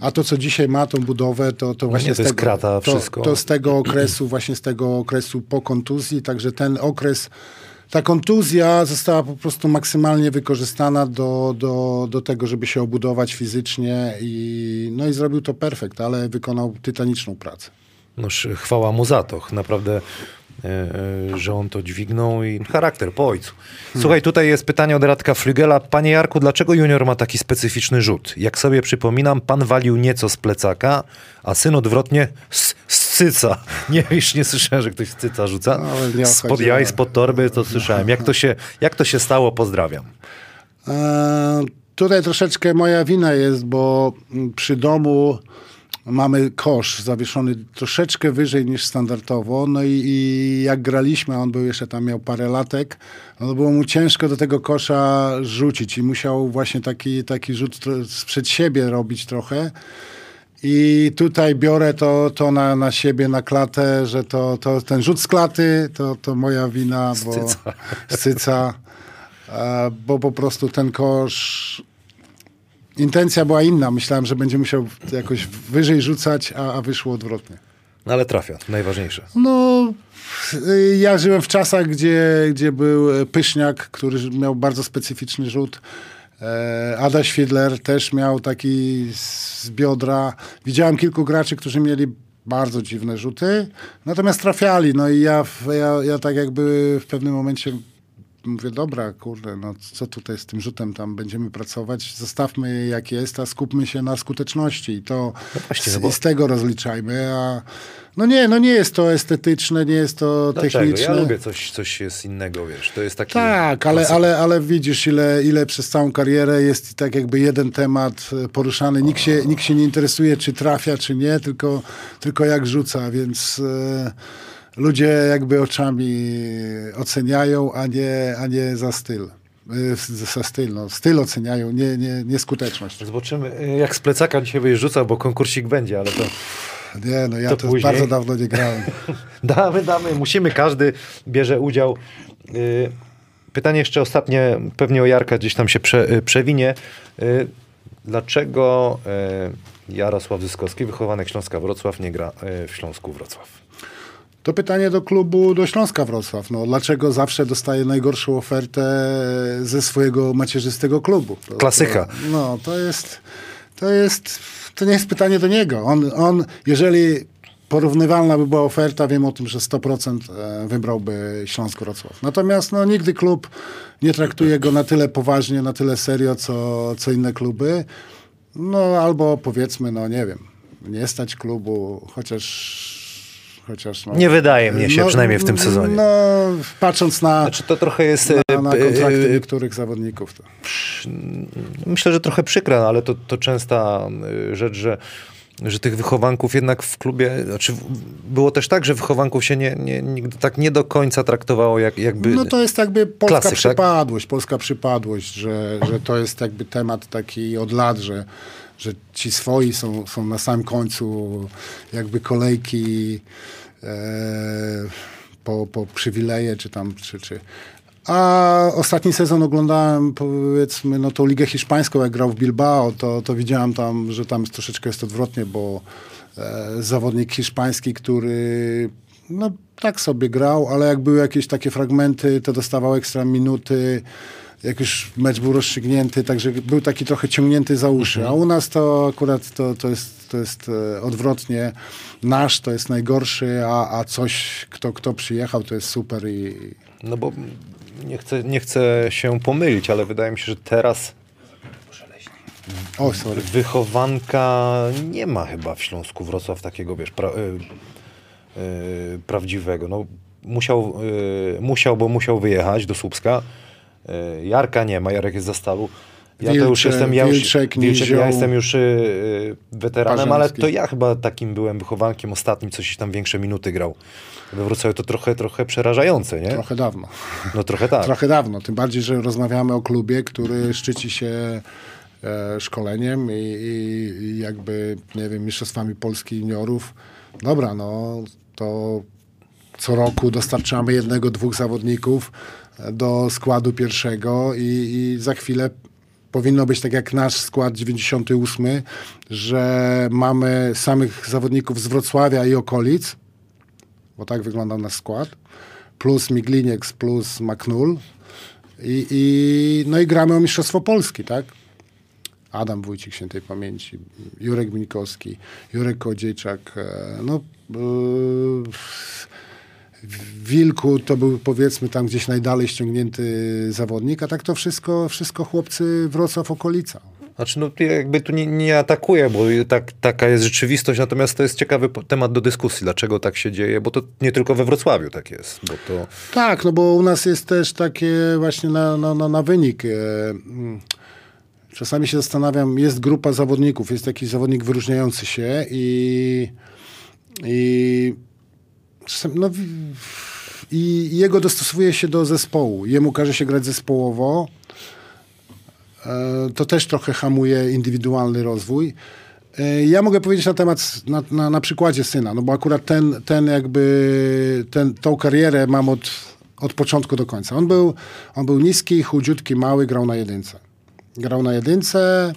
A to, co dzisiaj ma, tą budowę, to, to właśnie to z tego, krata, to. To z tego okresu, właśnie z tego okresu po kontuzji, także ten okres, ta kontuzja została po prostu maksymalnie wykorzystana do, do, do tego, żeby się obudować fizycznie i, no i zrobił to perfekt, ale wykonał tytaniczną pracę. Noż chwała mu za to. Naprawdę, że on to dźwignął i charakter po ojcu. Słuchaj, tutaj jest pytanie od Radka Flygela. Panie Jarku, dlaczego junior ma taki specyficzny rzut? Jak sobie przypominam, pan walił nieco z plecaka, a syn odwrotnie z, z cyca. Nie wiesz, nie słyszałem, że ktoś z cyca rzuca. No, Spod jaj, spod torby, to słyszałem. Jak to się, jak to się stało? Pozdrawiam. E, tutaj troszeczkę moja wina jest, bo przy domu mamy kosz zawieszony troszeczkę wyżej niż standardowo. No i, i jak graliśmy, a on był jeszcze tam, miał parę latek, no to było mu ciężko do tego kosza rzucić i musiał właśnie taki, taki rzut sprzed siebie robić trochę. I tutaj biorę to, to na, na siebie, na klatę, że to, to ten rzut z klaty to, to moja wina, bo e, bo po prostu ten kosz. Intencja była inna. Myślałem, że będzie musiał jakoś wyżej rzucać, a, a wyszło odwrotnie. No ale trafia, najważniejsze. No, y, ja żyłem w czasach, gdzie, gdzie był e, Pyszniak, który miał bardzo specyficzny rzut. E, Ada Świdler też miał taki z biodra. Widziałem kilku graczy, którzy mieli bardzo dziwne rzuty, natomiast trafiali. No i ja, ja, ja tak jakby w pewnym momencie mówię, dobra, kurde, no co tutaj z tym rzutem tam będziemy pracować? Zostawmy je jak jest, a skupmy się na skuteczności i to właśnie, z, no bo- z tego rozliczajmy, a no nie, no nie jest to estetyczne, nie jest to Dlaczego? techniczne. Ja lubię coś, coś jest innego, wiesz. To jest taki... Tak, ale, klasyk. ale, ale widzisz, ile, ile przez całą karierę jest tak jakby jeden temat e, poruszany. Nikt się, nikt się nie interesuje, czy trafia, czy nie, tylko, tylko jak rzuca, więc e, ludzie jakby oczami oceniają, a nie, a nie za styl. E, Za styl, no. Styl oceniają, nie, nie, nie skuteczność. Zobaczymy, y, jak z plecaka dzisiaj będziesz rzucał, bo konkursik będzie, ale to Nie, no ja To to, bardzo dawno nie grałem. damy, damy, musimy, każdy bierze udział. Y, Pytanie jeszcze ostatnie, pewnie o Jarka gdzieś tam się prze, y, przewinie. Y, Dlaczego y, Jarosław Zyskowski, wychowanek Śląska Wrocław, nie gra y, w Śląsku Wrocław? To pytanie do klubu, do Śląska Wrocław. No, dlaczego zawsze dostaje najgorszą ofertę ze swojego macierzystego klubu? To, Klasyka. To, no, to jest, to jest, to nie jest pytanie do niego. On, on, jeżeli porównywalna by była oferta, wiem o tym, że 100% e, wybrałby Śląsk Wrocław. Natomiast no, nigdy klub nie traktuje go na tyle poważnie, na tyle serio, co, co inne kluby. No albo powiedzmy, no nie wiem, nie stać klubu, chociaż... chociaż no, Nie wydaje mnie się, przynajmniej w tym sezonie. No, patrząc na, Znaczy to trochę jest... na, na e, kontrakty e, niektórych zawodników. To. Myślę, że trochę przykra, no ale to, to częsta y, rzecz, że, że tych wychowanków jednak w klubie, znaczy było też tak, że wychowanków się nie, nie, nigdy tak nie do końca traktowało jak, jakby... No to jest jakby polska Klasyk, tak? przypadłość, polska przypadłość, że, że to jest jakby temat taki od lat, że, że ci swoi są, są na samym końcu jakby kolejki e, po, po przywileje, czy tam, czy, czy. A ostatni sezon oglądałem, powiedzmy, no tą Ligę Hiszpańską, jak grał w Bilbao, to, to widziałem tam, że tam troszeczkę jest odwrotnie, bo e, zawodnik hiszpański, który no tak sobie grał, ale jak były jakieś takie fragmenty, to dostawał ekstra minuty, jak już mecz był rozstrzygnięty, także był taki trochę ciągnięty za uszy. A u nas to akurat to, to jest, to jest e, odwrotnie. Nasz to jest najgorszy, a, a coś, kto, kto przyjechał, to jest super i, No bo nie chcę, nie chcę się pomylić, ale wydaje mi się, że teraz o, sorry. wychowanka nie ma chyba w Śląsku Wrocław takiego, wiesz, pra, y, y, prawdziwego. No, musiał, y, musiał, bo musiał wyjechać do Słupska. Y, Jarka nie ma, Jarek jest za stalu. Ja to już jestem, ja już, Wilczek, Wilczek, ja jestem już y, y, weteranem, ale to ja chyba takim byłem wychowankiem ostatnim, coś tam większe minuty grał. We Wrocławiu to trochę, trochę przerażające, nie? Trochę dawno. No trochę tak. Trochę dawno, tym bardziej, że rozmawiamy o klubie, który szczyci się e, szkoleniem i, i, jakby, nie wiem, mistrzostwami Polski juniorów. Dobra, no to co roku dostarczamy jednego, dwóch zawodników e, do składu pierwszego i, i za chwilę powinno być tak jak nasz skład 98, że mamy samych zawodników z Wrocławia i okolic, bo tak wyglądał nasz skład, plus Miglinieks, plus Maknul i, i, no i gramy o Mistrzostwo Polski, tak? Adam Wójcik Świętej Pamięci, Jurek Minkowski, Jurek Kodziejczak, e, no w Wilku to był powiedzmy tam gdzieś najdalej ściągnięty zawodnik, a tak to wszystko, wszystko chłopcy Wrocław okolica. Znaczy, no ja jakby tu nie, nie atakuję, bo tak, taka jest rzeczywistość, natomiast to jest ciekawy temat do dyskusji, dlaczego tak się dzieje, bo to nie tylko we Wrocławiu tak jest, bo to... Tak, no bo u nas jest też takie właśnie na, na, na, na wynik. e, mm, Czasami się zastanawiam, jest grupa zawodników, jest jakiś zawodnik wyróżniający się i, i, no, i jego dostosowuje się do zespołu. Jemu każe się grać zespołowo. E, To też trochę hamuje indywidualny rozwój. E, Ja mogę powiedzieć na temat, na, na, na przykładzie syna, no bo akurat ten, ten jakby, ten, tą karierę mam od, od początku do końca. On był, on był niski, chudziutki, mały, grał na jedynce. Grał na jedynce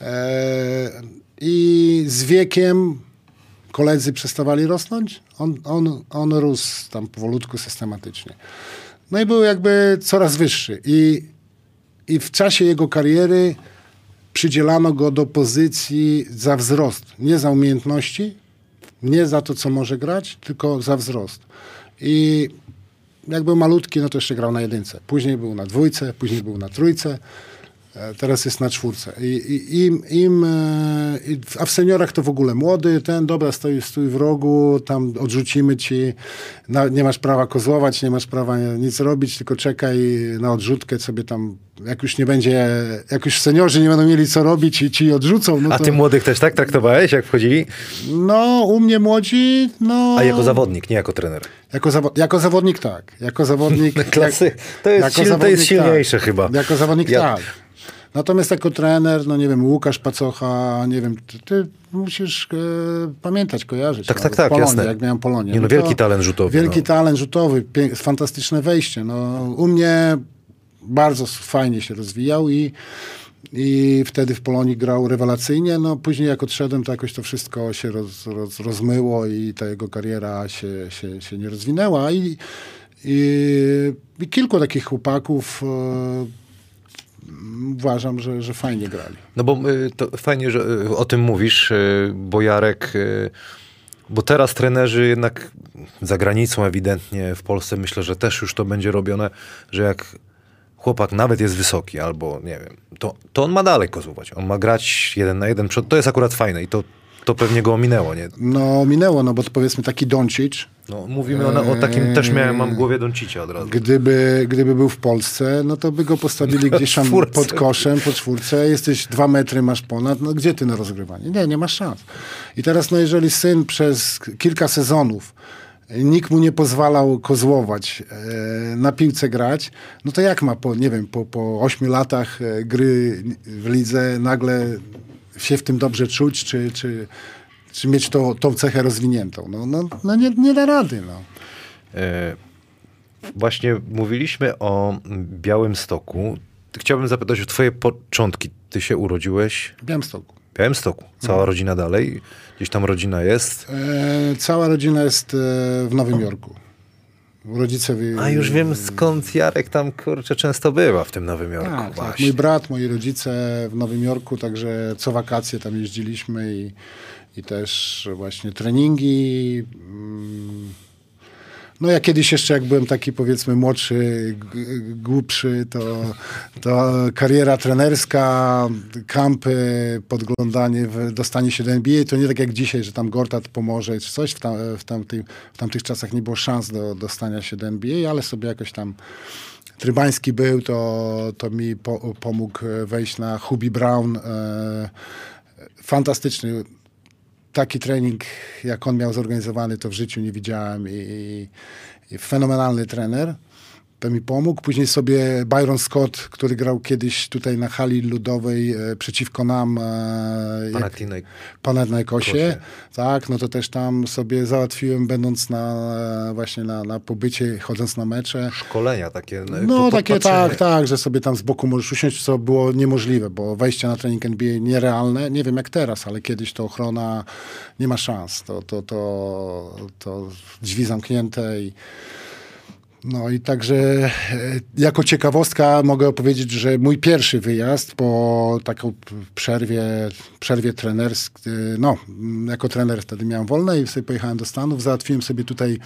e, i z wiekiem koledzy przestawali rosnąć. On, on, on rósł tam powolutku, systematycznie. No i był jakby coraz wyższy. I, i w czasie jego kariery przydzielano go do pozycji za wzrost. Nie za umiejętności, nie za to, co może grać, tylko za wzrost. I jak był malutki, no to jeszcze grał na jedynce. Później był na dwójce, później był na trójce. E, Teraz jest na czwórce. I, i, im, im, e, i, a w seniorach to w ogóle młody, ten, dobra, stoi, stój w rogu, tam odrzucimy ci, na, nie masz prawa kozłować, nie masz prawa nic robić, tylko czekaj na odrzutkę sobie tam, jak już nie będzie, jak już seniorzy nie będą mieli co robić i ci odrzucą, no A to... ty młodych też tak traktowałeś, jak wchodzili? No, u mnie młodzi, no... A jako zawodnik, nie jako trener. Jako, zawo- jako zawodnik tak. Jako zawodnik... Klasy. To jest to jest silniejsze chyba. Jako zawodnik Ja- tak. Natomiast jako trener, no nie wiem, Łukasz Pacocha, nie wiem, ty, ty musisz e, pamiętać, kojarzyć. Tak, no, tak, tak, Polonię, jasne. Jak miałem Polonię. Nie, no, to wielki talent rzutowy, Wielki no. talent rzutowy, fantastyczne wejście. No, u mnie bardzo fajnie się rozwijał i, i wtedy w Polonii grał rewelacyjnie. No, później jak odszedłem, to jakoś to wszystko się roz, roz, rozmyło i ta jego kariera się, się, się nie rozwinęła. I, i, i kilku takich chłopaków e, uważam, że, że fajnie grali. No bo y, to fajnie, że y, o tym mówisz, y, bo Jarek, bo teraz trenerzy jednak za granicą ewidentnie, w Polsce myślę, że też już to będzie robione, że jak chłopak nawet jest wysoki albo nie wiem, to, to on ma dalej kozłować. On ma grać jeden na jeden. To jest akurat fajne i to, to pewnie go ominęło, nie? No minęło, no bo to powiedzmy taki Doncic, No, mówimy o, o takim, też miałem, mam w głowie Doncicia od razu. Gdyby, gdyby był w Polsce, no to by go postawili gdzieś tam pod koszem, po czwórce. Jesteś dwa metry, masz ponad. No gdzie ty na rozgrywanie? Nie, nie masz szans. I teraz, no jeżeli syn przez kilka sezonów nikt mu nie pozwalał kozłować, e, na piłce grać, no to jak ma po, nie wiem, po, po ośmiu latach e, gry w lidze nagle się w tym dobrze czuć, czy, czy, czy mieć to, tą cechę rozwiniętą? No, no, no nie, nie da rady, no. E, właśnie mówiliśmy o Białym Stoku. Chciałbym zapytać o twoje początki. Ty się urodziłeś W Białymstoku. w Białymstoku. Cała rodzina dalej? Gdzieś tam rodzina jest? E, cała rodzina jest e, w Nowym Jorku. Rodzice... Wy... A już wiem skąd Jarek tam kurczę często bywa w tym Nowym Jorku. Tak, tak. Mój brat, moi rodzice w Nowym Jorku, także co wakacje tam jeździliśmy i, i też właśnie treningi. mm. No ja kiedyś jeszcze jak byłem taki powiedzmy młodszy, głupszy, to, to kariera trenerska, kampy, podglądanie, w, dostanie się do NBA, to nie tak jak dzisiaj, że tam Gortat pomoże czy coś. W, tam, w, tamtym, w tamtych czasach nie było szans do dostania się do NBA, ale sobie jakoś tam Trybański był, to, to mi po, pomógł wejść na Hubi Brown. E, fantastyczny. Taki trening, jak on miał zorganizowany, to w życiu nie widziałem. I, i, fenomenalny trener. To mi pomógł. Później sobie Byron Scott, który grał kiedyś tutaj na hali ludowej e, przeciwko nam. E, Panathinaikosie, Kosie. tak, no to też tam sobie załatwiłem, będąc na, właśnie na, na pobycie, chodząc na mecze. Szkolenia takie. No po- takie tak, tak, że sobie tam z boku możesz usiąść, co było niemożliwe, bo wejście na trening NBA nierealne, nie wiem jak teraz, ale kiedyś to ochrona nie ma szans, to, to, to, to drzwi zamknięte i no i także e, jako ciekawostka mogę opowiedzieć, że mój pierwszy wyjazd po taką przerwie, przerwie trenerskiej, no jako trener wtedy miałem wolne i sobie pojechałem do Stanów, załatwiłem sobie tutaj,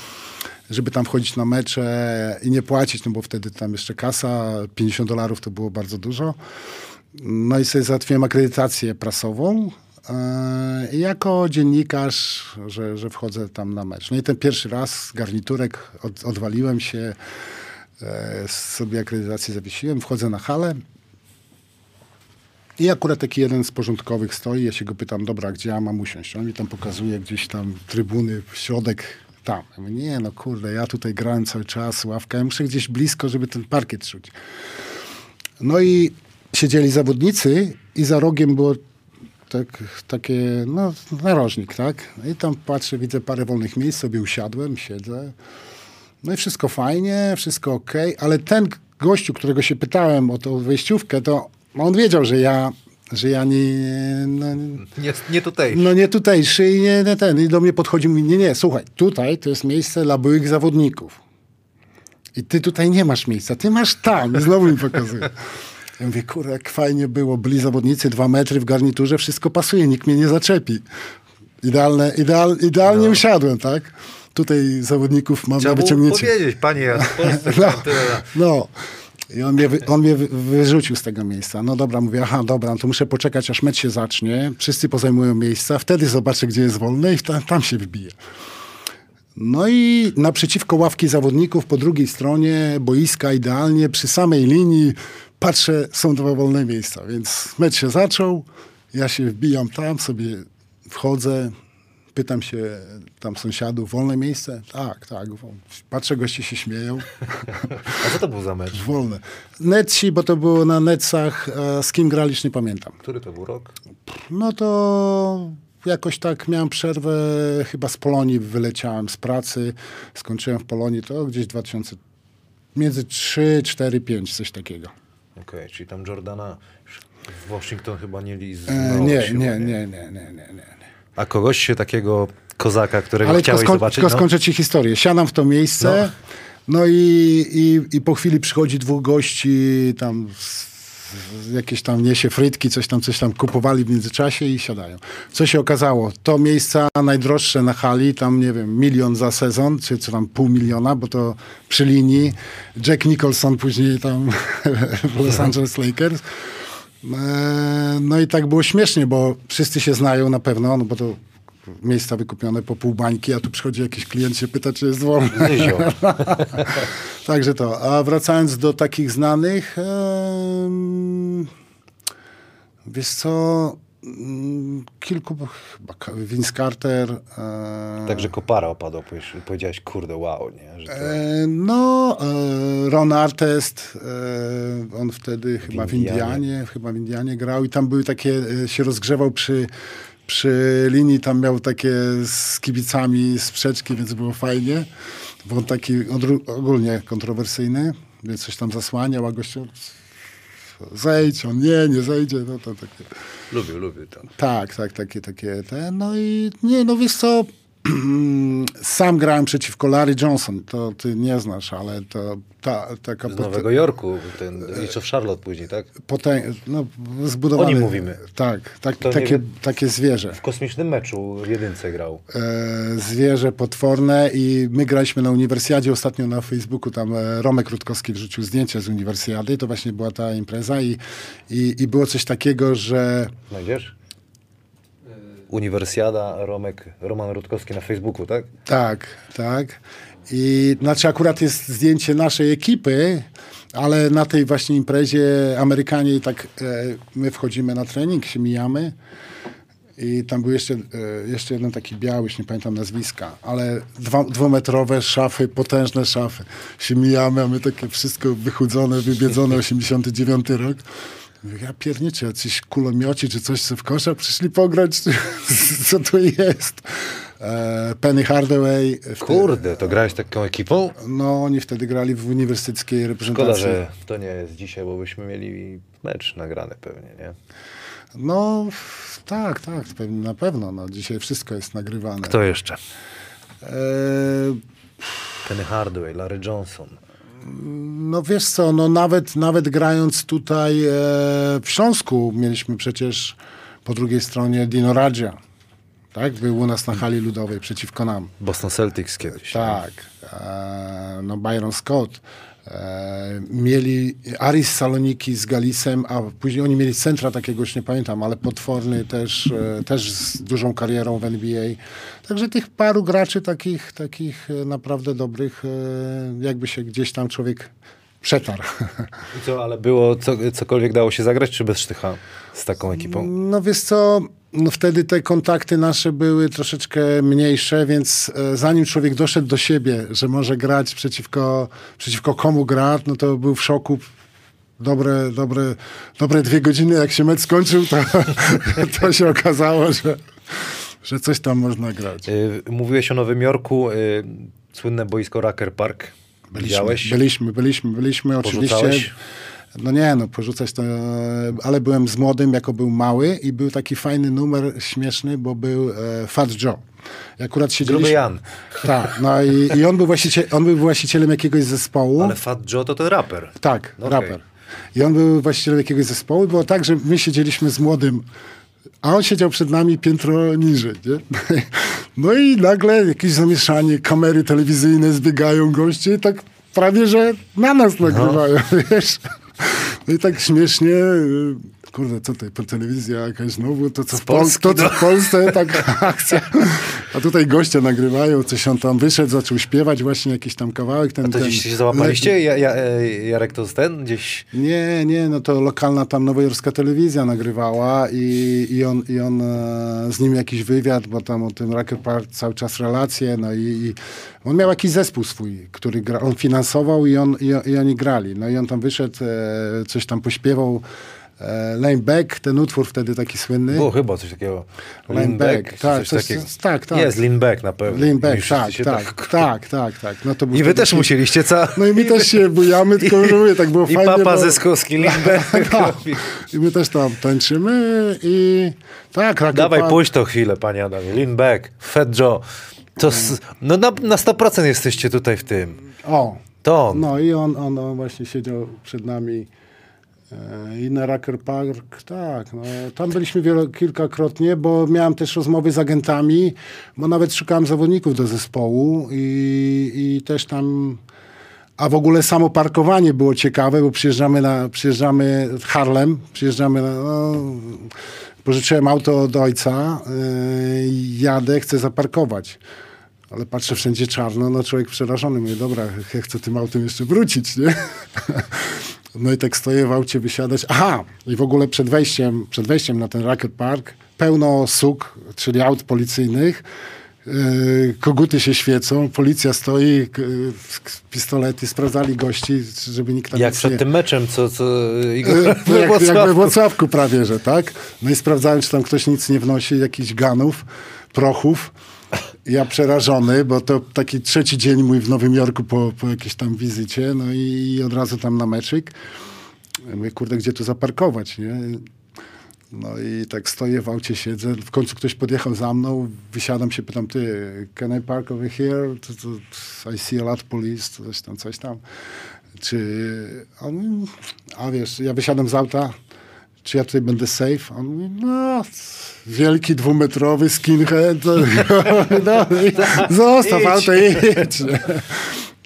żeby tam wchodzić na mecze i nie płacić, no bo wtedy tam jeszcze kasa, 50 dolarów to było bardzo dużo. No i sobie załatwiłem akredytację prasową. E, jako dziennikarz, że, że wchodzę tam na mecz. No i ten pierwszy raz garniturek od, odwaliłem się, e, sobie akredytację zawiesiłem, wchodzę na halę. I akurat taki jeden z porządkowych stoi, ja się go pytam, dobra, gdzie ja mam usiąść? On mi tam pokazuje gdzieś tam trybuny, w środek, tam. Ja mówię, nie no kurde, ja tutaj grałem cały czas, ławka, ja muszę gdzieś blisko, żeby ten parkiet czuć. No i siedzieli zawodnicy i za rogiem było tak, takie, no, narożnik, tak? No I tam patrzę, widzę parę wolnych miejsc, sobie usiadłem, siedzę. No i wszystko fajnie, wszystko ok, ale ten gościu, którego się pytałem o tą wejściówkę, to on wiedział, że ja, że ja nie, no, Nie, nie tutaj. no nie tutejszy i nie, nie ten. I do mnie podchodzi i mówi, nie, nie, słuchaj, tutaj to jest miejsce dla byłych zawodników. I ty tutaj nie masz miejsca, ty masz tam. I znowu mi pokazuje. Ja mówię, kurde, jak fajnie było, byli zawodnicy, dwa metry w garniturze, wszystko pasuje, nikt mnie nie zaczepi. Idealne, ideal, idealnie usiadłem, tak? Tutaj zawodników mam Trzeba na wyciągnięcie. powiedzieć, panie, ja Polsce No, no. I on mnie, on mnie wy- wyrzucił z tego miejsca. No dobra, mówię, aha, dobra, no to muszę poczekać, aż mecz się zacznie. Wszyscy pozajmują miejsca, wtedy zobaczę, gdzie jest wolne i tam, tam się wbiję. No i naprzeciwko ławki zawodników, po drugiej stronie boiska, idealnie, przy samej linii, patrzę, są dwa wolne miejsca. Więc mecz się zaczął, ja się wbijam tam, sobie wchodzę, pytam się tam sąsiadów, wolne miejsce? Tak, tak. Patrzę, goście się śmieją. A co to był za mecz? Wolne. Netsi, bo to było na Netsach, a z kim graliś, nie pamiętam. Który to był rok? No to jakoś tak miałem przerwę, chyba z Polonii wyleciałem z pracy, skończyłem w Polonii, to gdzieś 2000, między 3, 4, 5, coś takiego. Okej, okay, czyli tam Jordana w Washington chyba nie e, znał. Nie, nie, nie, nie, nie, nie, nie. A kogoś się takiego kozaka, którego Ale chciałeś zobaczyć? Ale tylko no? skończę ci historię. Siadam w to miejsce, no, no i, i, i po chwili przychodzi dwóch gości tam z jakieś tam niesie frytki, coś tam, coś tam kupowali w międzyczasie i siadają. Co się okazało? To miejsca najdroższe na hali, tam nie wiem, milion za sezon, czy, czy tam pół miliona, bo to przy linii. Jack Nicholson później tam w Los Angeles Lakers. E, No i tak było śmiesznie, bo wszyscy się znają na pewno, no bo to miejsca wykupione po pół bańki, a tu przychodzi jakiś klient się pyta, czy jest wolne. Także to. A wracając do takich znanych, wiesz co, mm, kilku, chyba Vince Carter. e, Także kopara opadła, powiedziałeś, kurde, wow, nie? To... E, No, e, Ron Artest, e, on wtedy chyba w Indianie. Indianie, chyba w Indianie grał i tam były takie, e, się rozgrzewał przy, przy linii, tam miał takie z kibicami sprzeczki, więc było fajnie, bo on taki ogólnie kontrowersyjny, więc coś tam zasłaniał, a gościu zejdź, on nie, nie zejdzie, no to takie. Lubię, lubię to. Tak, tak, takie, takie te. No i nie, no wiesz co, sam grałem przeciwko Larry Johnson, to ty nie znasz, ale to ta, taka Z Nowego Jorku, ten, co w Charlotte później, tak? potę- no, zbudowane. O nim mówimy. Tak, tak nie takie, takie zwierzę. W kosmicznym meczu w jedynce grał. E, zwierzę potworne i my graliśmy na uniwersjadzie ostatnio na Facebooku, tam e, Romek Rutkowski wrzucił zdjęcie z uniwersjady, to właśnie była ta impreza i, i, i było coś takiego, że Znajdziesz? Uniwersjada, Romek, Roman Rutkowski na Facebooku, tak? Tak, tak. I znaczy akurat jest zdjęcie naszej ekipy, ale na tej właśnie imprezie Amerykanie i tak e, my wchodzimy na trening, się mijamy. I tam był jeszcze, e, jeszcze jeden taki biały, już nie pamiętam nazwiska, ale dwa, dwumetrowe szafy, potężne szafy. Się mijamy, a my takie wszystko wychudzone, wybiedzone, 89 rok. Ja pierniczę, jacyś kulomioci czy coś, co w kosza przyszli pograć, co to jest. E, Penny Hardaway. wtedy- Kurde, to grałeś taką ekipą? No, oni wtedy grali w uniwersyteckiej reprezentacji. Szkoda, że to nie jest dzisiaj, bo byśmy mieli mecz nagrany pewnie, nie? No, tak, tak, na pewno. No, dzisiaj wszystko jest nagrywane. Kto jeszcze? E, Penny Hardaway, Larry Johnson. No wiesz co, no nawet, nawet grając tutaj e, w Śląsku mieliśmy przecież po drugiej stronie Dino Radzia. Tak? Był u nas na hali ludowej przeciwko nam. Boston Celtics kiedyś. Tak. E, no Byron Scott. E, mieli Aris Saloniki z Galisem, a później oni mieli centra takiego, już nie pamiętam, ale potworny też, e, też z dużą karierą w NBA. Także tych paru graczy takich, takich e, naprawdę dobrych, jakby się gdzieś tam człowiek przetarł. I co, ale było co, cokolwiek dało się zagrać, czy bez sztycha z taką ekipą? No wiesz co, no wtedy te kontakty nasze były troszeczkę mniejsze, więc e, zanim człowiek doszedł do siebie, że może grać przeciwko, przeciwko komu gra, no to był w szoku. Dobre, dobre, dobre dwie godziny, jak się mecz skończył, to, to się okazało, że, że coś tam można grać. Y, Mówiłeś o Nowym Jorku, y, słynne boisko Rucker Park. Widziałeś? Byliśmy, byliśmy, byliśmy oczywiście. Porzucałeś? No nie, no porzucać to, ale byłem z młodym, jako był mały i był taki fajny numer, śmieszny, bo był e, Fat Joe. I akurat siedzieliśmy... Gruby Jan. Tak, no i, i on, był właściciel, on był właścicielem jakiegoś zespołu. Ale Fat Joe to ten raper. Tak, Okej. raper. I on był właścicielem jakiegoś zespołu. Było tak, że my siedzieliśmy z młodym, a on siedział przed nami piętro niżej. Nie? No i nagle jakieś zamieszanie, kamery telewizyjne zbiegają, goście i tak prawie, że na nas nagrywają, wiesz. No i tak śmiesznie, y, kurde, co tutaj, po telewizja jakaś znowu, to co w, Pol- Polski, to, co no. w Polsce, taka akcja. A tutaj goście nagrywają, coś on tam wyszedł, zaczął śpiewać właśnie jakiś tam kawałek. Ten, To ten gdzieś się załapaliście? Ja, ja, e, Jarek to z ten gdzieś... nie, nie, no to lokalna tam nowojorska telewizja nagrywała i, i on, i on e, z nim jakiś wywiad, bo tam o tym Racker Park cały czas relacje, no i, i on miał jakiś zespół swój, który gra, on finansował i, on, i, i oni grali. No i on tam wyszedł, e, coś tam pośpiewał, e, Lane Back, ten utwór wtedy taki słynny. Było chyba coś takiego. Lean back, czy tak, coś coś- takiego. tak, tak. Jest lean back na pewno. Lean I Back, tak, się tak, tak, tak, tak. No to był I wy wtedy też musieliście, co? No i my też się bujamy, tylko że mówię, tak było I fajnie. papa bo... Zyskowski, lean back. No. I my też tam tańczymy i tak, Racker Dawaj, Park- pójdź to chwilę, panie Adamie. Lean back, Fat Joe. To s- no na, na 100% jesteście tutaj w tym. O, To on. no i on, on, on właśnie siedział przed nami I na Racker Park, tak. No, tam byliśmy wielo, kilkakrotnie, bo miałem też rozmowy z agentami, bo nawet szukałem zawodników do zespołu i, i też tam... A w ogóle samo parkowanie było ciekawe, bo przyjeżdżamy na przyjeżdżamy Harlem, przyjeżdżamy na... No, pożyczyłem auto od ojca, yy, jadę, chcę zaparkować. Ale patrzę wszędzie czarno, no człowiek przerażony. Mówię, dobra, ja chcę tym autem jeszcze wrócić, nie? No i tak stoję w aucie wysiadać. Aha, i w ogóle przed wejściem, przed wejściem na ten Racket Park pełno suk, czyli aut policyjnych. Yy, koguty się świecą, policja stoi, yy, pistolety, sprawdzali gości, żeby nikt tam Jak przed nie... tym meczem, co, co Igor Yy, we no jak, jak we. Włocławku prawie, że tak. No i sprawdzałem, czy tam ktoś nic nie wnosi, jakichś ganów, prochów. Ja przerażony, bo to taki trzeci dzień mój w Nowym Jorku po, po jakiejś tam wizycie, no i od razu tam na meczyk. Ja Mówię, kurde, gdzie tu zaparkować, nie? No i tak stoję w aucie, siedzę, w końcu ktoś podjechał za mną, wysiadam się, pytam, ty, can I park over here? To, to, I see a lot police, coś tam, coś tam. Czy, a, a wiesz, ja wysiadam z auta, czy ja tutaj będę safe? On mówi, no, wielki dwumetrowy skinhead, no, zostaw auto i jedź.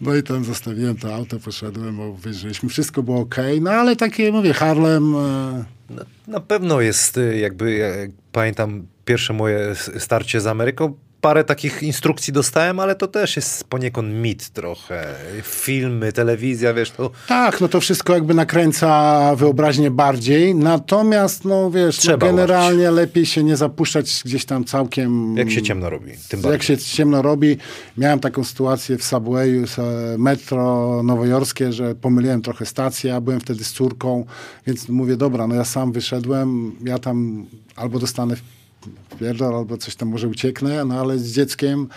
No i tam zostawiłem to auto, poszedłem, bo wyżyliśmy, wszystko było ok, no ale takie, mówię, Harlem, e, Na, na pewno jest y, jakby, jak pamiętam pierwsze moje starcie z Ameryką, parę takich instrukcji dostałem, ale to też jest poniekąd mit trochę. Filmy, telewizja, wiesz, to Tak, no to wszystko jakby nakręca wyobraźnię bardziej, natomiast no wiesz, no generalnie lepiej się nie zapuszczać gdzieś tam całkiem... jak się ciemno robi, tym bardziej. Jak się ciemno robi. Miałem taką sytuację w Subwayu, e, metro nowojorskie, że pomyliłem trochę stację, ja byłem wtedy z córką, więc mówię, dobra, no ja sam wyszedłem, ja tam albo dostanę pierdol, albo coś tam może ucieknę, no ale z dzieckiem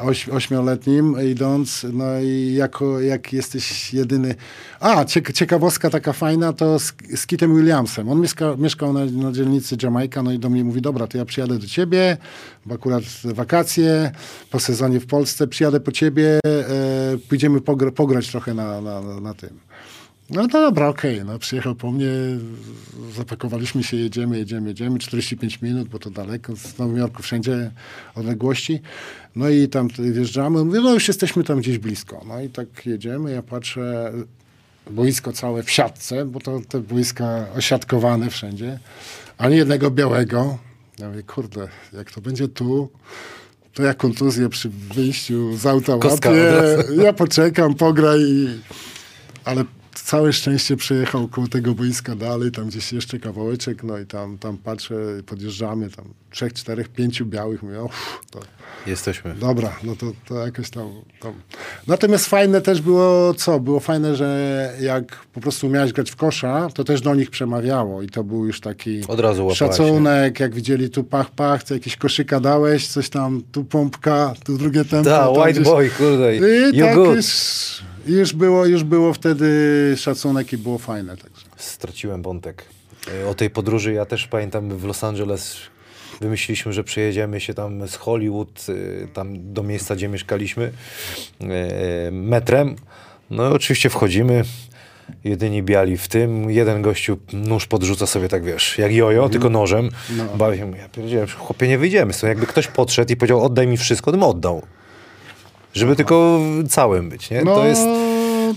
oś, ośmioletnim idąc, no i jako, jak jesteś jedyny... A, ciek ciekawostka taka fajna, to z, z Kitem Williamsem. On mieszka, mieszkał na, na dzielnicy Jamajka, no i do mnie mówi, dobra, to ja przyjadę do ciebie, bo akurat wakacje, po sezonie w Polsce, przyjadę po ciebie, e, pójdziemy pogra pograć trochę na, na, na, na tym. No to dobra, okej, no przyjechał po mnie, zapakowaliśmy się, jedziemy, jedziemy, jedziemy, 45 minut, bo to daleko, z Nowym Jorku wszędzie odległości. No i tam wjeżdżamy, mówię, no już jesteśmy tam gdzieś blisko. No i tak jedziemy, ja patrzę, boisko całe w siatce, bo to te boiska osiatkowane wszędzie, ani jednego białego. Ja mówię, kurde, jak to będzie tu, to ja kontuzję przy wyjściu z auta Kostka łapię, ja poczekam, pograj i... Ale całe szczęście przejechał koło tego boiska dalej, tam gdzieś jeszcze kawałeczek, no i tam, tam patrzę, podjeżdżamy, tam trzech, czterech, pięciu białych, mówię, uff, to Jesteśmy. dobra, no to, to jakoś tam, tam. Natomiast fajne też było, co? Było fajne, że jak po prostu umiałeś grać w kosza, to też do nich przemawiało i to był już taki Od razu łapałeś, szacunek, jak widzieli tu pach, pach, to jakieś koszyka dałeś, coś tam, tu pompka, tu drugie tempo. Da, white gdzieś- boy, kurde, I you tak good. już, już, było, już było wtedy szacunek i było fajne. Także. Straciłem wątek. E, O tej podróży ja też pamiętam w Los Angeles wymyśliliśmy, że przyjedziemy się tam z Hollywood, e, tam do miejsca, gdzie mieszkaliśmy, e, metrem. No i oczywiście wchodzimy, jedyni biali w tym, jeden gościu nóż podrzuca sobie tak, wiesz, jak jojo, tylko nożem. No. Bawię się, ja pierdzielę, chłopie, nie wyjdziemy. So, jakby ktoś podszedł i powiedział, oddaj mi wszystko, to bym oddał. Żeby tylko całym być, nie? No, To jest...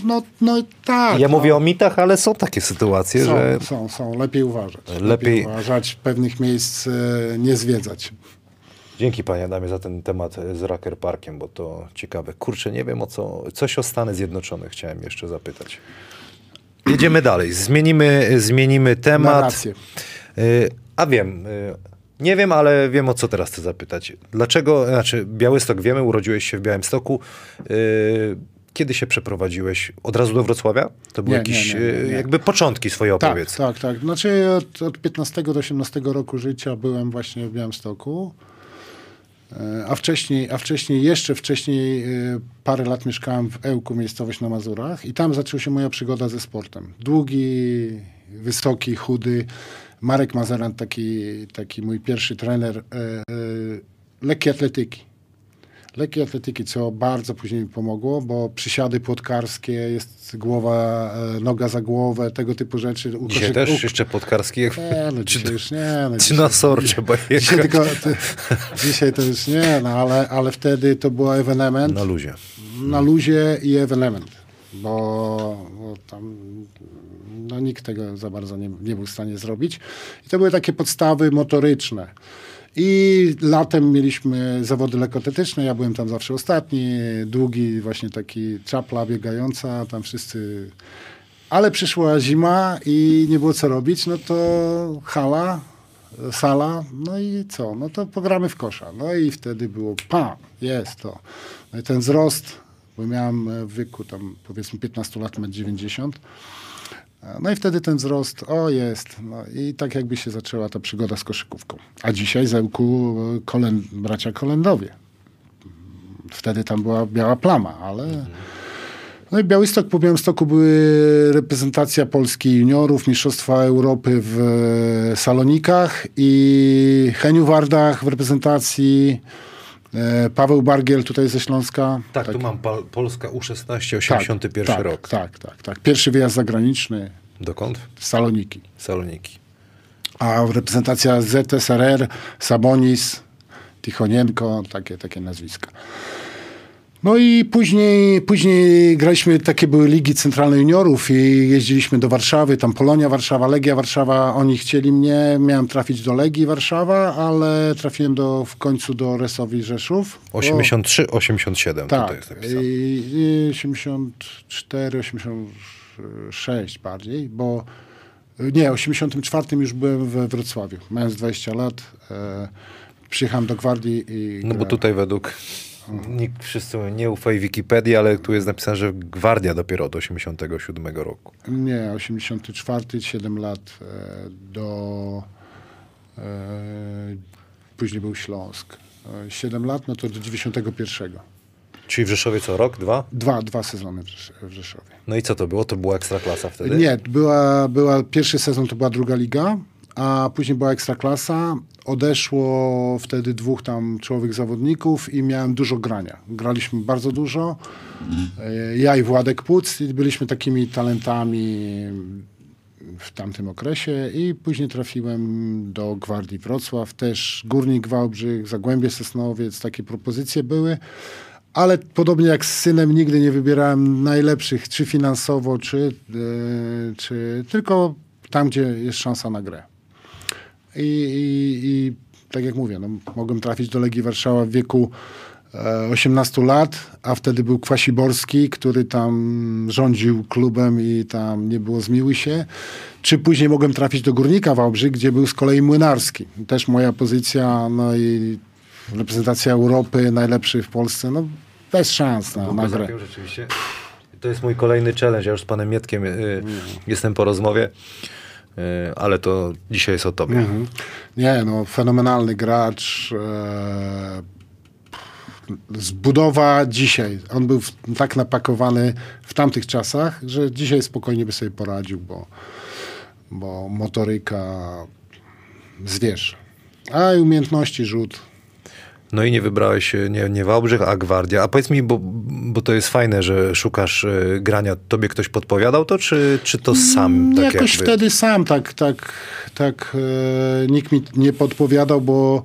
no, no tak. Ja no. mówię o mitach, ale są takie sytuacje, są, że są, są. Lepiej uważać. Lepiej- uważać, pewnych miejsc e, nie zwiedzać. Dzięki panie Adamie za ten temat z Racker Parkiem, bo to ciekawe. Kurczę, nie wiem o co, coś o Stany Zjednoczone chciałem jeszcze zapytać. Jedziemy dalej, zmienimy, zmienimy temat. Narrację. Y, A wiem, nie wiem, ale wiem o co teraz chcę zapytać. Dlaczego, znaczy Białystok wiemy, urodziłeś się w Białymstoku. Y, Kiedy się przeprowadziłeś? Od razu do Wrocławia? To były Nie, jakieś nie, nie, y, nie. jakby początki swoje Tak, opowiedz. tak, tak. Znaczy od, od 15 do 18 roku życia byłem właśnie w Białymstoku. E, A wcześniej, a wcześniej, jeszcze wcześniej, e, parę lat mieszkałem w Ełku, miejscowość na Mazurach i tam zaczęła się moja przygoda ze sportem. Długi, wysoki, chudy. Marek Mazeran, taki, taki mój pierwszy trener e, e, lekkiej atletyki. lekkiej atletyki, co bardzo później mi pomogło, bo przysiady płotkarskie, jest głowa, e, noga za głowę, tego typu rzeczy. U Dzisiaj też u- jeszcze podkarski. Jak... Nie, no dzisiaj już nie. No, Czy na sor trzeba dzisiaj, tylko, ty, dzisiaj to już nie, no ale, ale wtedy to był ewenement Na luzie. na luzie i ewenement, bo, bo tam no, nikt tego za bardzo nie, nie był w stanie zrobić. I to były takie podstawy motoryczne. I latem mieliśmy zawody lekkoatletyczne, ja byłem tam zawsze ostatni, długi właśnie taki czapla biegająca, tam wszyscy... Ale przyszła zima i nie było co robić, no to hala, sala, no i co? No to pogramy w kosza. No i wtedy było pam, jest to. No i ten wzrost, bo miałem w wieku tam powiedzmy 15 lat, 1,90 m. No i wtedy ten wzrost, o jest. No i tak jakby się zaczęła ta przygoda z koszykówką. A dzisiaj zełku kolen, bracia Kolendowie. Wtedy tam była biała plama, ale... No i Białystok, po Białymstoku były reprezentacja Polski juniorów, Mistrzostwa Europy w e, Salonikach i Heniu Wardach w reprezentacji, Paweł Bargiel tutaj ze Śląska. Tak, tu mam Pol- Polska U16, 81 tak, rok. Tak, tak, tak. Pierwszy wyjazd zagraniczny, Dokąd? Saloniki. Saloniki. A reprezentacja ZSRR, Sabonis, Tichonienko, takie, takie nazwiska. No i później, później graliśmy, takie były ligi centralne juniorów i jeździliśmy do Warszawy, tam Polonia Warszawa, Legia Warszawa, oni chcieli mnie, miałem trafić do Legii Warszawa, ale trafiłem do, w końcu do Resowi Rzeszów. bo- 83, 87 tutaj tak, jest napisane. i, i 84, 86 bardziej, bo nie, 84 już byłem we Wrocławiu, mając 20 lat. E, przyjechałem do Gwardii i No bo grałem. tutaj według nikt wszyscy nie ufaj Wikipedii, ale tu jest napisane, że Gwardia dopiero od 87 roku. Nie, 84, 7 lat e, do... E, później był Śląsk. E, 7 lat, no to do 91. Czyli w Rzeszowie co, rok, dwa? Dwa, dwa sezony w Rzeszowie. No i co to było? To była ekstraklasa wtedy? Nie, była, była, pierwszy sezon to była druga liga, a później była ekstraklasa. Odeszło wtedy dwóch tam czołowych zawodników i miałem dużo grania. Graliśmy bardzo dużo. E, Ja i Władek Puc byliśmy takimi talentami w tamtym okresie i później trafiłem do Gwardii Wrocław, też Górnik Wałbrzych, Zagłębie Sosnowiec, takie propozycje były. Ale podobnie jak z synem nigdy nie wybierałem najlepszych, czy finansowo, czy, e, czy tylko tam, gdzie jest szansa na grę. I, i, i tak jak mówię, no, mogłem trafić do Legii Warszawa w wieku e, 18 lat, a wtedy był Kwasiborski, który tam rządził klubem i tam nie było zmiły się. Czy później mogłem trafić do Górnika Wałbrzych, gdzie był z kolei Młynarski. Też moja pozycja, no i reprezentacja Europy, najlepszy w Polsce, no bez szans na, na grę. To jest mój kolejny challenge. Ja już z panem Mietkiem y, jestem po rozmowie, ale to dzisiaj jest o tobie. Mhm. Nie, no fenomenalny gracz. E, zbudowa dzisiaj. On był tak napakowany w tamtych czasach, że dzisiaj spokojnie by sobie poradził, bo, bo motoryka zwierz. A i umiejętności rzut. No i nie wybrałeś y, nie, nie Wałbrzych, a Gwardia. A powiedz mi, bo, bo to jest fajne, że szukasz y, grania. Tobie ktoś podpowiadał to, czy, czy to sam? Tak Jakoś jakby? wtedy sam tak, tak, tak e, nikt mi nie podpowiadał, bo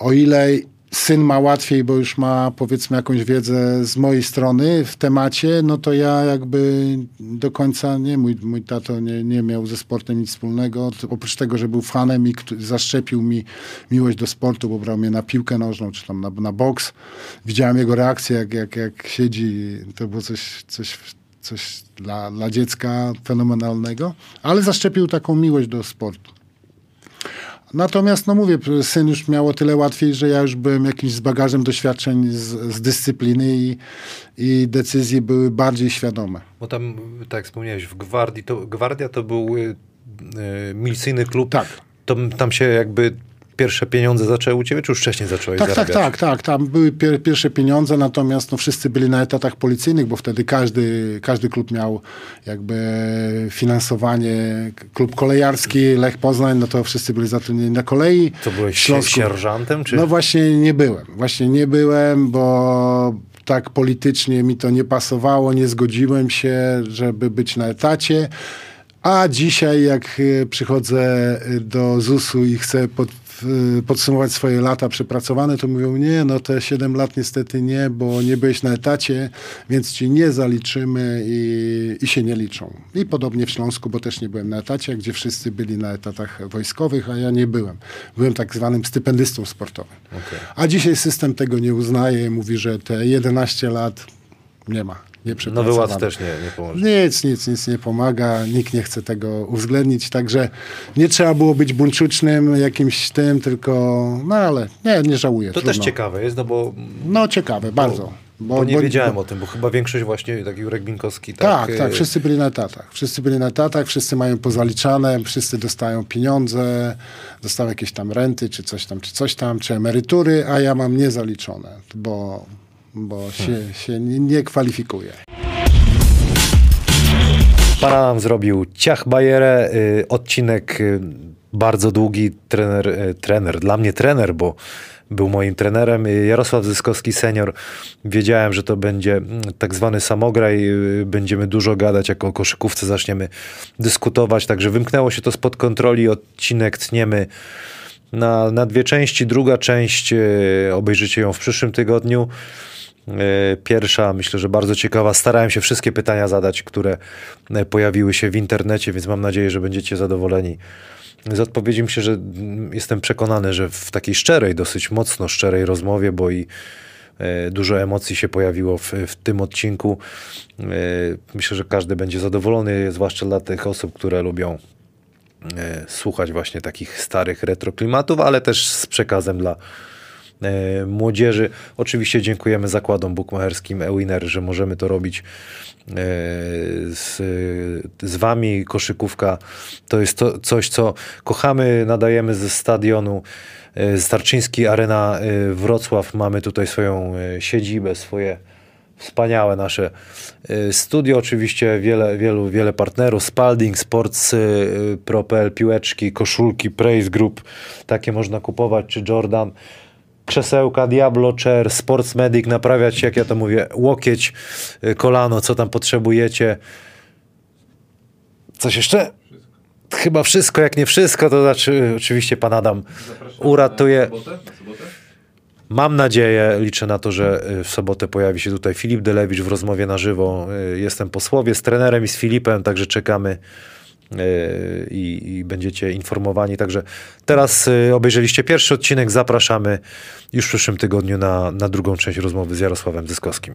o ile syn ma łatwiej, bo już ma powiedzmy jakąś wiedzę z mojej strony w temacie, no to ja jakby do końca nie, mój, mój tato nie, nie miał ze sportem nic wspólnego, oprócz tego, że był fanem i zaszczepił mi miłość do sportu, bo brał mnie na piłkę nożną, czy tam na, na boks. Widziałem jego reakcję, jak, jak, jak siedzi, to było coś, coś coś dla, dla dziecka fenomenalnego, ale zaszczepił taką miłość do sportu. Natomiast, no mówię, syn już miał o tyle łatwiej, że ja już byłem jakimś z bagażem doświadczeń z, z dyscypliny i, i decyzje były bardziej świadome. Bo tam, tak wspomniałeś, w Gwardii, to, Gwardia to był y, y, milicyjny klub. Tak. To, tam się jakby pierwsze pieniądze zaczęły u ciebie, czy już wcześniej zacząłeś Tak, tak, zarabiać? tak, tak. Tam były pier pierwsze pieniądze, natomiast no, wszyscy byli na etatach policyjnych, bo wtedy każdy, każdy klub miał jakby finansowanie. Klub kolejarski, Lech Poznań, no to wszyscy byli zatrudnieni na kolei. To byłeś Śląsku- sierżantem, czy? No właśnie nie byłem. Właśnie nie byłem, bo tak politycznie mi to nie pasowało, nie zgodziłem się, żeby być na etacie. A dzisiaj, jak y, przychodzę y, do ZUS-u i chcę pod, podsumować swoje lata przepracowane, to mówią, nie, no te 7 lat niestety nie, bo nie byłeś na etacie, więc ci nie zaliczymy i, i się nie liczą. I podobnie w Śląsku, bo też nie byłem na etacie, gdzie wszyscy byli na etatach wojskowych, a ja nie byłem. Byłem tak zwanym stypendystą sportowym. Okej. A dzisiaj system tego nie uznaje, mówi, że te 11 lat nie ma. Nie Nowy. Ład też nie, nie pomoże. Nic, nic, nic nie pomaga, nikt nie chce tego uwzględnić, także nie trzeba było być buńczucznym jakimś tym, tylko, no ale nie, nie żałuję. To trudno. też ciekawe jest, no bo, No ciekawe, bardzo. bo, nie wiedziałem o tym, bo chyba większość właśnie, tak Jurek Binkowski, tak, Tak, tak, y, wszyscy byli na etatach. Wszyscy byli na etatach, wszyscy mają pozaliczane, wszyscy dostają pieniądze, dostają jakieś tam renty, czy coś tam, czy coś tam, czy emerytury, a ja mam niezaliczone, bo, bo się, się nie, nie kwalifikuję. Pana nam zrobił ciach bajerę, y, odcinek y, bardzo długi, trener, y, trener, dla mnie trener, bo był moim trenerem, Jarosław Zyskowski senior. Wiedziałem, że to będzie mm, tak zwany samograj, będziemy dużo gadać, jako o koszykówce zaczniemy dyskutować, także wymknęło się to spod kontroli, odcinek tniemy na, na dwie części, druga część, obejrzycie ją w przyszłym tygodniu. E, Pierwsza, myślę, że bardzo ciekawa. Starałem się wszystkie pytania zadać, które e, pojawiły się w internecie, więc mam nadzieję, że będziecie zadowoleni z odpowiedzi. Myślę, że mm, jestem przekonany, że w takiej szczerej, dosyć mocno szczerej rozmowie, bo i e, dużo emocji się pojawiło w, w tym odcinku. Myślę, że każdy będzie zadowolony, zwłaszcza dla tych osób, które lubią słuchać właśnie takich starych retroklimatów, ale też z przekazem dla młodzieży. Oczywiście dziękujemy zakładom bukmacherskim Ewiner, że możemy to robić e, z, z wami. Koszykówka to jest to, coś, co kochamy, nadajemy ze stadionu e, Starczyński Arena e, Wrocław. Mamy tutaj swoją e, siedzibę, swoje wspaniałe nasze studio, oczywiście wiele, wielu, wiele partnerów, Spalding, Sports, Propel, piłeczki, koszulki, Praise Group, takie można kupować, czy Jordan, krzesełka, Diablo Chair, Sports Medic, naprawiać, jak ja to mówię, łokieć, y, kolano, co tam potrzebujecie. Coś jeszcze? Chyba wszystko, jak nie wszystko, to znaczy oczywiście pan Adam Zapraszamy uratuje. Na sobotę? Na sobotę? Mam nadzieję, liczę na to, że y, w sobotę pojawi się tutaj Filip Delewicz w rozmowie na żywo. Y, Jestem po słowie z trenerem i z Filipem, także czekamy i, i będziecie informowani. Także teraz y, obejrzeliście pierwszy odcinek, zapraszamy już w przyszłym tygodniu na, na drugą część rozmowy z Jarosławem Zyskowskim.